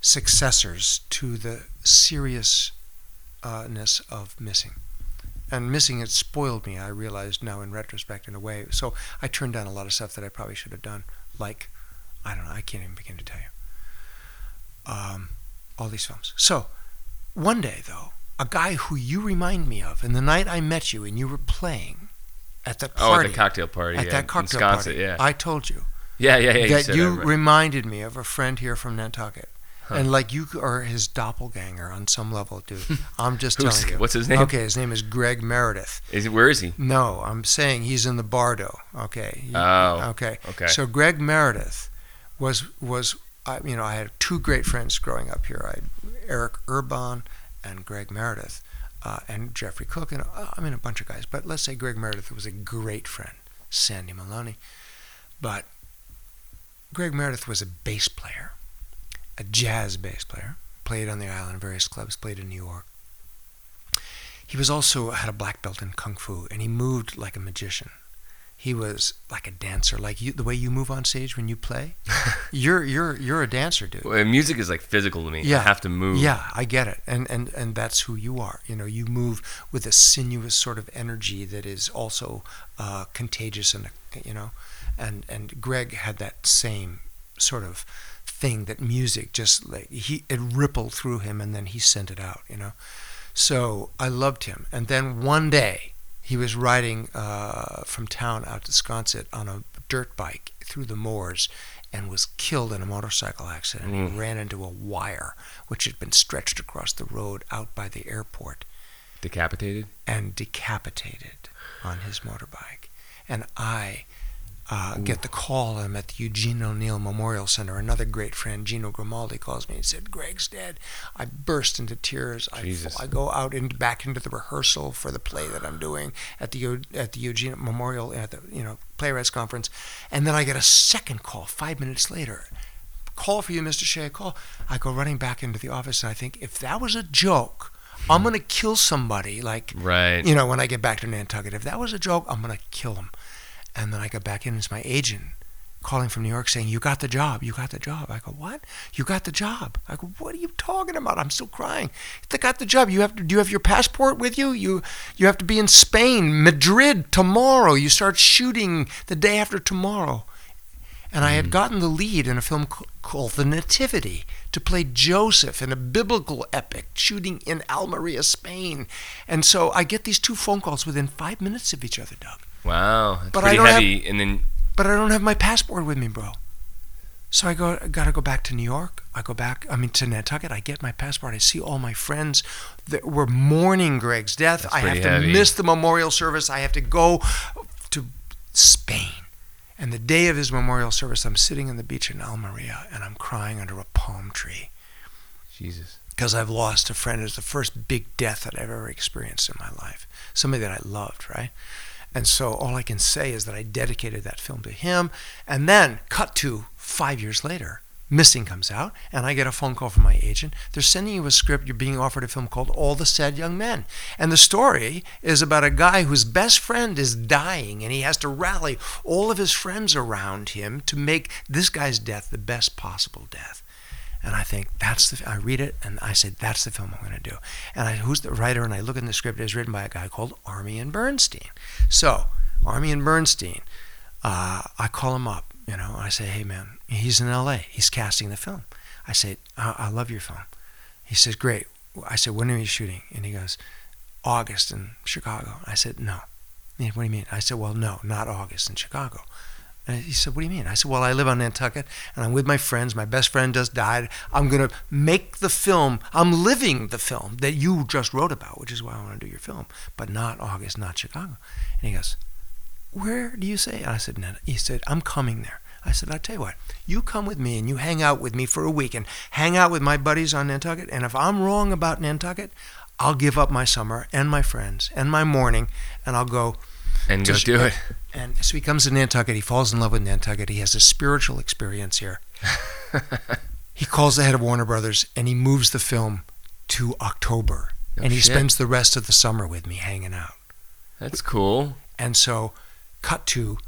successors to the seriousness of missing. And missing it spoiled me, I realized now in retrospect, in a way. So I turned down a lot of stuff that I probably should have done, like, I don't know, I can't even begin to tell you. Um, all these films. So, one day though, a guy who you remind me of, and the night I met you and you were playing at the oh, at the cocktail party. at yeah, that cocktail Wisconsin, party, Yeah. I told you yeah, yeah, yeah. that said you that, right. reminded me of a friend here from Nantucket. Huh. And like you are his doppelganger on some level, dude. I'm just telling you. what's his name? Okay, his name is Greg Meredith. Is where is he? No, I'm saying he's in the Bardo. Okay. He- Oh, Okay. okay. So Greg Meredith was was I you know I had two great friends growing up here. I Eric Urban and Greg Meredith, uh, and Jeffrey Cook, and uh, I mean a bunch of guys. But let's say Greg Meredith was a great friend. Sandy Maloney, but Greg Meredith was a bass player, a jazz bass player. Played on the island, various clubs. Played in New York. He was also had a black belt in kung fu, and he moved like a magician. He was like a dancer, like you, the way you move on stage when you play. you're you're you're a dancer, dude. Well, music is like physical to me. Yeah. I have to move. Yeah, I get it, and and and that's who you are. You know, you move with a sinuous sort of energy that is also uh, contagious, and you know, and and Greg had that same sort of thing that music just like he it rippled through him, and then he sent it out. You know, so I loved him, and then one day he was riding uh, from town out to Sconset on a dirt bike through the moors and was killed in a motorcycle accident. He ran into a wire which had been stretched across the road out by the airport Decapitated. and decapitated on his motorbike. And I uh, get the call. I'm at the Eugene O'Neill Memorial Center. Another great friend, Gino Grimaldi, calls me and said, "Greg's dead." I burst into tears. I. I go out and back into the rehearsal for the play that I'm doing at the at the Eugene Memorial at the you know playwrights conference, and then I get a second call five minutes later. Call for you, Mr. Shea. Call. I go running back into the office and I think, if that was a joke, I'm gonna kill somebody. Like Right. you know, when I get back to Nantucket, if that was a joke, I'm gonna kill him. And then I got back in. It's my agent calling from New York saying, "You got the job. You got the job." I go, "What? You got the job?" I go, "What are you talking about?" I'm still crying. They got the job. You have to. Do you have your passport with you? You you have to be in Spain, Madrid tomorrow. You start shooting the day after tomorrow. And I had mm. gotten the lead in a film called The Nativity to play Joseph in a biblical epic shooting in Almeria, Spain. And so I get these two phone calls within five minutes of each other, Doug. Wow, that's But pretty don't have- heavy. and then But I don't have my passport with me, bro. So I go, I gotta go back to New York. I go back, I mean, to Nantucket. I get my passport. I see all my friends that were mourning Greg's death. That's I have to heavy. miss the memorial service. I have to go to Spain. And the day of his memorial service, I'm sitting on the beach in Almeria and I'm crying under a palm tree Jesus. because I've lost a friend. It's the first big death that I've ever experienced in my life. Somebody that I loved, right? And so all I can say is that I dedicated that film to him. And then, cut to five years later, Missing comes out, and I get a phone call from my agent. They're sending you a script. You're being offered a film called All the Sad Young Men. And the story is about a guy whose best friend is dying, and he has to rally all of his friends around him to make this guy's death the best possible death. And I think that's the. I read it and I say that's the film I'm going to do. And I, who's the writer? And I look in the script. It's written by a guy called Armyan Bernstein. So Armyan Bernstein, uh, I call him up. You know, I say, hey man, he's in L.A. He's casting the film. I say, I, I love your film. He says, great. I said, when are you shooting? And he goes, August in Chicago. I said, no. What do you mean? I said, well, no, not August in Chicago. And he said, What do you mean? I said, Well, I live on Nantucket and I'm with my friends. My best friend just died. I'm going to make the film. I'm living the film that you just wrote about, which is why I want to do your film, but not August, not Chicago. And he goes, Where do you say? And I said, no. He said, I'm coming there. I said, I'll tell you what, you come with me and you hang out with me for a week and hang out with my buddies on Nantucket. And if I'm wrong about Nantucket, I'll give up my summer and my friends and my morning and I'll go And go Just- do it. and so he comes to Nantucket. He falls in love with Nantucket. He has a spiritual experience here. he calls the head of Warner Brothers and he moves the film to October. No and he shit. spends the rest of the summer with me hanging out. That's cool. And so, cut to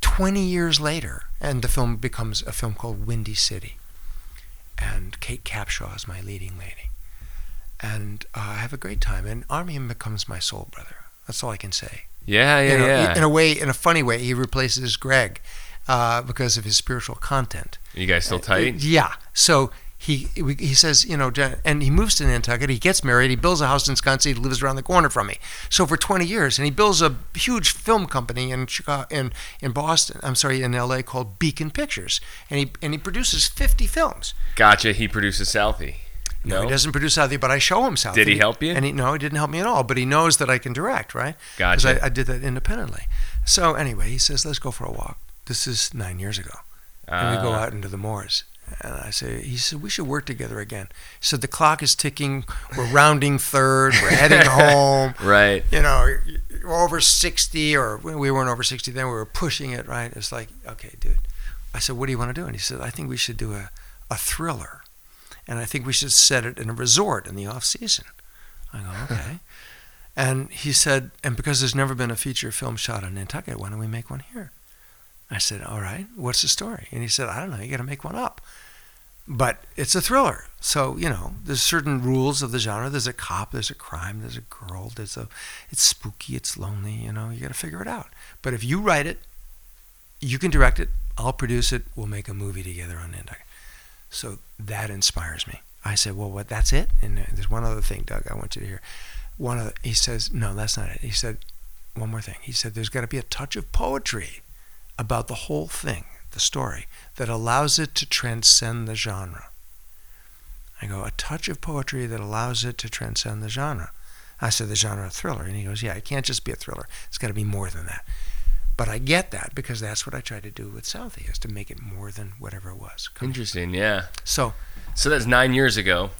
20 years later, and the film becomes a film called Windy City. And Kate Capshaw is my leading lady. And uh, I have a great time. And Armyan becomes my soul brother. That's all I can say Yeah, yeah, you know, yeah. in a way, in a funny way, he replaces Greg uh, because of his spiritual content. you guys still tight? Yeah. So he he says, you know, and he moves to Nantucket. He gets married. He builds a house in Wisconsin. He lives around the corner from me. So for 20 years, and he builds a huge film company in Chicago, in in Boston. I'm sorry, in L.A. called Beacon Pictures, and he and he produces 50 films. Gotcha. He produces Southie. No, he doesn't produce Southie, but I show him Southie. Did he help you? And he, no, he didn't help me at all. But he knows that I can direct, right? Gotcha. Because I, I did that independently. So anyway, he says, "Let's go for a walk." This is nine years ago, and we go Ah, out into the moors. And I say, he said, we should work together again. He said, the clock is ticking. We're rounding third. We're heading home. Right. You know, we're over 60, or we weren't over 60 then. We were pushing it, right? It's like, okay, dude. I said, what do you want to do? And he said, I think we should do a, a thriller. And I think we should set it in a resort in the off season. I go, okay. and he said, and because there's never been a feature film shot in Nantucket, why don't we make one here? I said, all right, what's the story? And he said, I don't know, you got to make one up. But it's a thriller. So, you know, there's certain rules of the genre. There's a cop, there's a crime, there's a girl, there's a, it's spooky, it's lonely, you know, you got to figure it out. But if you write it, you can direct it, I'll produce it, we'll make a movie together on Nantucket. So that inspires me. I said, well, what, that's it? And uh, there's one other thing, Doug, I want you to hear. One of he says, no, that's not it. He said, one more thing. He said, there's got to be a touch of poetry about the whole thing, the story, that allows it to transcend the genre. I go, a touch of poetry that allows it to transcend the genre. I said, the genre of thriller. And he goes, yeah, it can't just be a thriller. It's got to be more than that. But I get that because that's what I tried to do with Southie, is to make it more than whatever it was. Interesting. Yeah. So So that's nine years ago.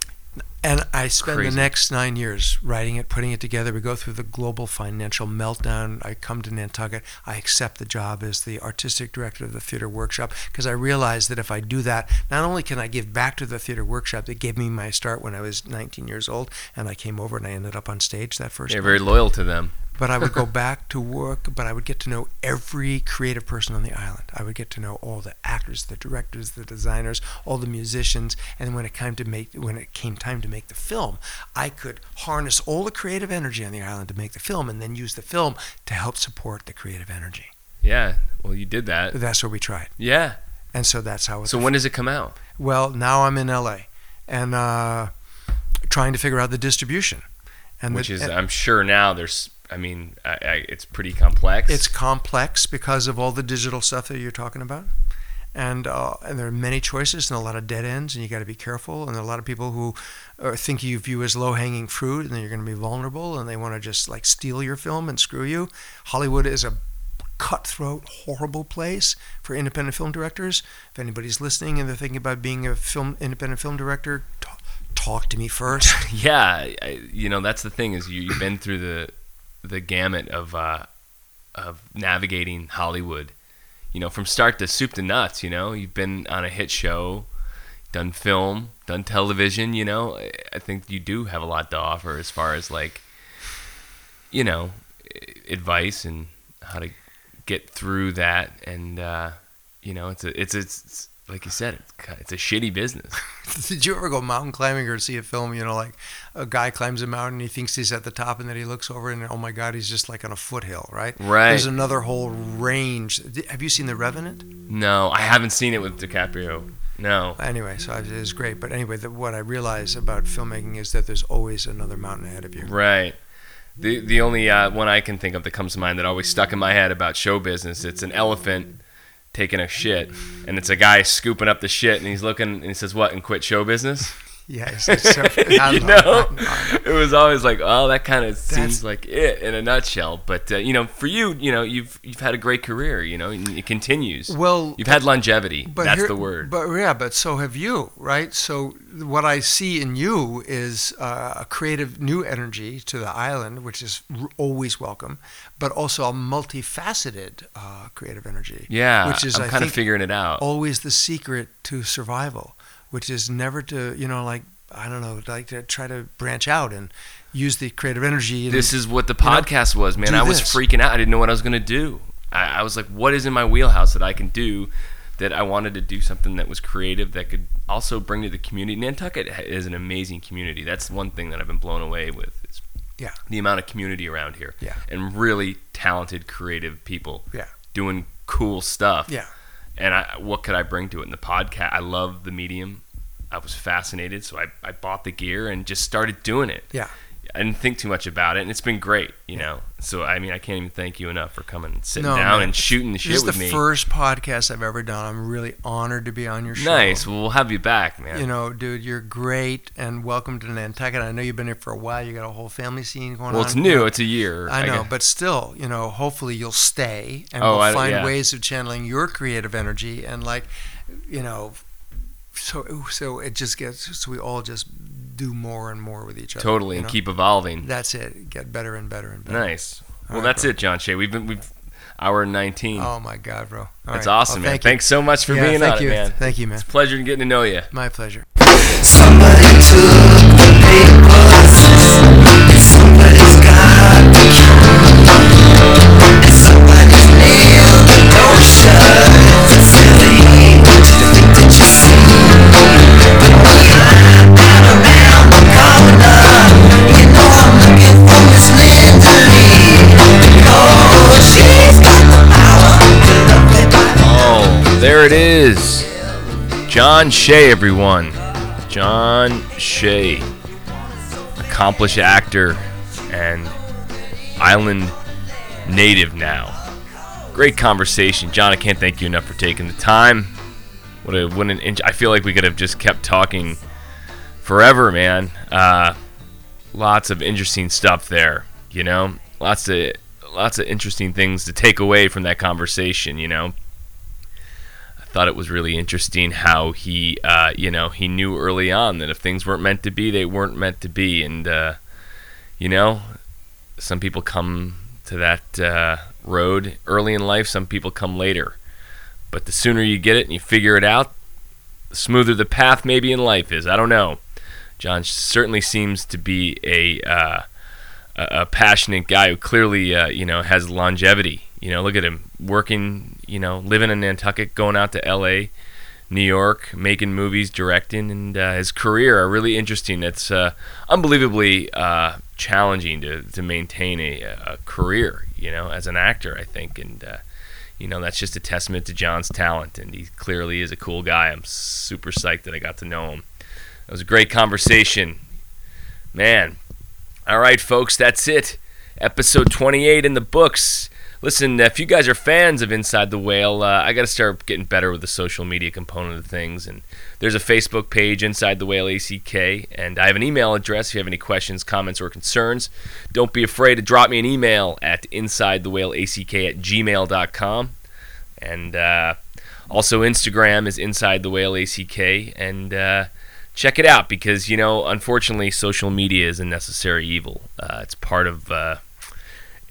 And I spend Crazy. the next nine years writing it, putting it together. We go through the global financial meltdown. I come to Nantucket. I accept the job as the artistic director of the theater workshop because I realize that if I do that, not only can I give back to the theater workshop that gave me my start when I was 19 years old, and I came over and I ended up on stage that first You're very loyal to them. But I would go back to work, but I would get to know every creative person on the island. I would get to know all the actors, the directors, the designers, all the musicians, and when it came to make when it came time to make the film, I could harness all the creative energy on the island to make the film and then use the film to help support the creative energy. Yeah. Well, you did that. That's what we tried. Yeah. And so that's how it So when does it come out? well, now I'm in LA and uh, trying to figure out the distribution. And Which the, is, and- I'm sure now there's. I mean, I, I, it's pretty complex. It's complex because of all the digital stuff that you're talking about. And, uh, and there are many choices and a lot of dead ends, and you got to be careful. And there are a lot of people who uh, think you view as low hanging fruit, and then you're going to be vulnerable, and they want to just like steal your film and screw you. Hollywood is a cutthroat, horrible place for independent film directors. If anybody's listening and they're thinking about being a film independent film director, talk, talk to me first. yeah, I, you know that's the thing is you, you've been through the the gamut of uh, of navigating Hollywood. You know, from start to soup to nuts. You know, you've been on a hit show, done film, done television. You know, I- think you do have a lot to offer as far as like, you know, advice and how to get through that. And uh, you know, it's a it's it's like you said, it's it's a shitty business. Did you ever go mountain climbing or see a film, you know, like a guy climbs a mountain, he thinks he's at the top, and then he looks over and, oh my God, he's just like on a foothill, right? Right. There's another whole range. Have you seen The Revenant? No, I haven't seen it with DiCaprio. No. Anyway, so it is great. But anyway, the, what I realize about filmmaking is that there's always another mountain ahead of you. Right. The the only uh, one I can think of that comes to mind that always stuck in my head about show business, it's an elephant taking a shit, and it's a guy scooping up the shit, and he's looking, and he says, "What?" and quit show business. Yes. it's so, I you know, know, I know, I know. it was always like, oh, that kind of seems like it in a nutshell. But uh, you know, for you, you know, you've you've had a great career. You know, and it continues. Well, You've had longevity. But That's here- the word. But yeah, but so have you, right? So what I see in you is uh, a creative new energy to the island, which is r- always welcome, but also a multifaceted uh, creative energy. yeah, which is I'm I kind of figuring it out. always the secret to survival, which is never to you know like I don't know like to try to branch out and use the creative energy. And, This is what the you know, podcast was, man. I was this. freaking out. I didn't know what I was gonna do. I, I was like, "What is in my wheelhouse that I can do?" That I wanted to do something that was creative that could also bring to the community. Nantucket is an amazing community. That's one thing that I've been blown away with. Is Yeah. the amount of community around here. Yeah. and really talented, creative people. Yeah. doing cool stuff. Yeah. And I, what could I bring to it in the podcast? I love the medium. I was fascinated, so I, I bought the gear and just started doing it. Yeah. I didn't think too much about it, and it's been great, you know. So I mean, I can't even thank you enough for coming and sitting No, down man. and shooting the shit This is with the me. first podcast I've ever done. I'm really honored to be on your show. nice. Well, we'll have you back, man. You know, dude, you're great, and welcome to Nantucket. I know you've been here for a while. You got a whole family scene going on. well, it's new. It's a year. I know, guess. but still, you know, hopefully you'll stay, and Oh, we'll I- find yeah. ways of channeling your creative energy, and like, you know, so so it just gets so we all just do more and more with each other. totally, you and keep evolving. That's it. Get better and better and better. Nice. Well, right, that's bro. it, John Shea. We've been we've hour nineteen. Oh my God, bro. All that's right. awesome, Well, man. thank you. Thanks so much for Yeah, being thank on you. it, man. Thank you, man. It's a pleasure getting to know you. My pleasure. Somebody took the papers. Somebody's got the key. And somebody's nailed the door shut. John Shea, everyone. John Shea, accomplished actor and island native now. Great conversation, John. I can't thank you enough for taking the time. What a what an inch. I feel like we could have just kept talking forever, man. Uh, lots of interesting stuff there. You know, lots of lots of interesting things to take away from that conversation. You know, thought it was really interesting how he, uh, you know, he knew early on that if things weren't meant to be, they weren't meant to be, and uh, you know, some people come to that uh, road early in life. Some people come later, but the sooner you get it and you figure it out, the smoother the path maybe in life is. I don't know. John certainly seems to be a uh, a passionate guy who clearly, uh, you know, has longevity. You know, look at him working, you know, living in Nantucket, going out to L.A., New York, making movies, directing, and uh, his career are really interesting. It's uh, unbelievably uh, challenging to, to maintain a, a career, you know, as an actor, I think. And, uh, you know, that's just a testament to John's talent. And he clearly is a cool guy. I'm super psyched that I got to know him. That was a great conversation. Man. All right, folks, that's it. Episode 28 in the books. Listen, if you guys are fans of Inside the Whale, uh, I got to start getting better with the social media component of things. And there's a Facebook page, Inside the Whale ACK, and I have an email address if you have any questions, comments, or concerns. Don't be afraid to drop me an email at InsideTheWhaleACK at gmail.com. And uh, also, Instagram is Inside the Whale ACK. And uh, check it out because, you know, unfortunately, social media is a necessary evil. Uh, it's part of.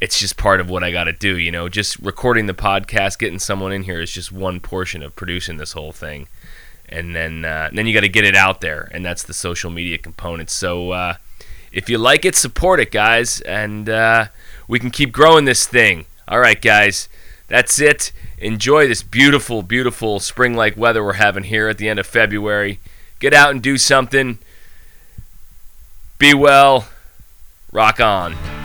It's just part of what I got to do, you know. Just recording the podcast, getting someone in here is just one portion of producing this whole thing, and then uh, then you got to get it out there, and that's the social media component. So uh, if you like it, support it, guys, and uh, we can keep growing this thing. All right, guys, that's it. Enjoy this beautiful, beautiful spring-like weather we're having here at the end of February. Get out and do something. Be well. Rock on.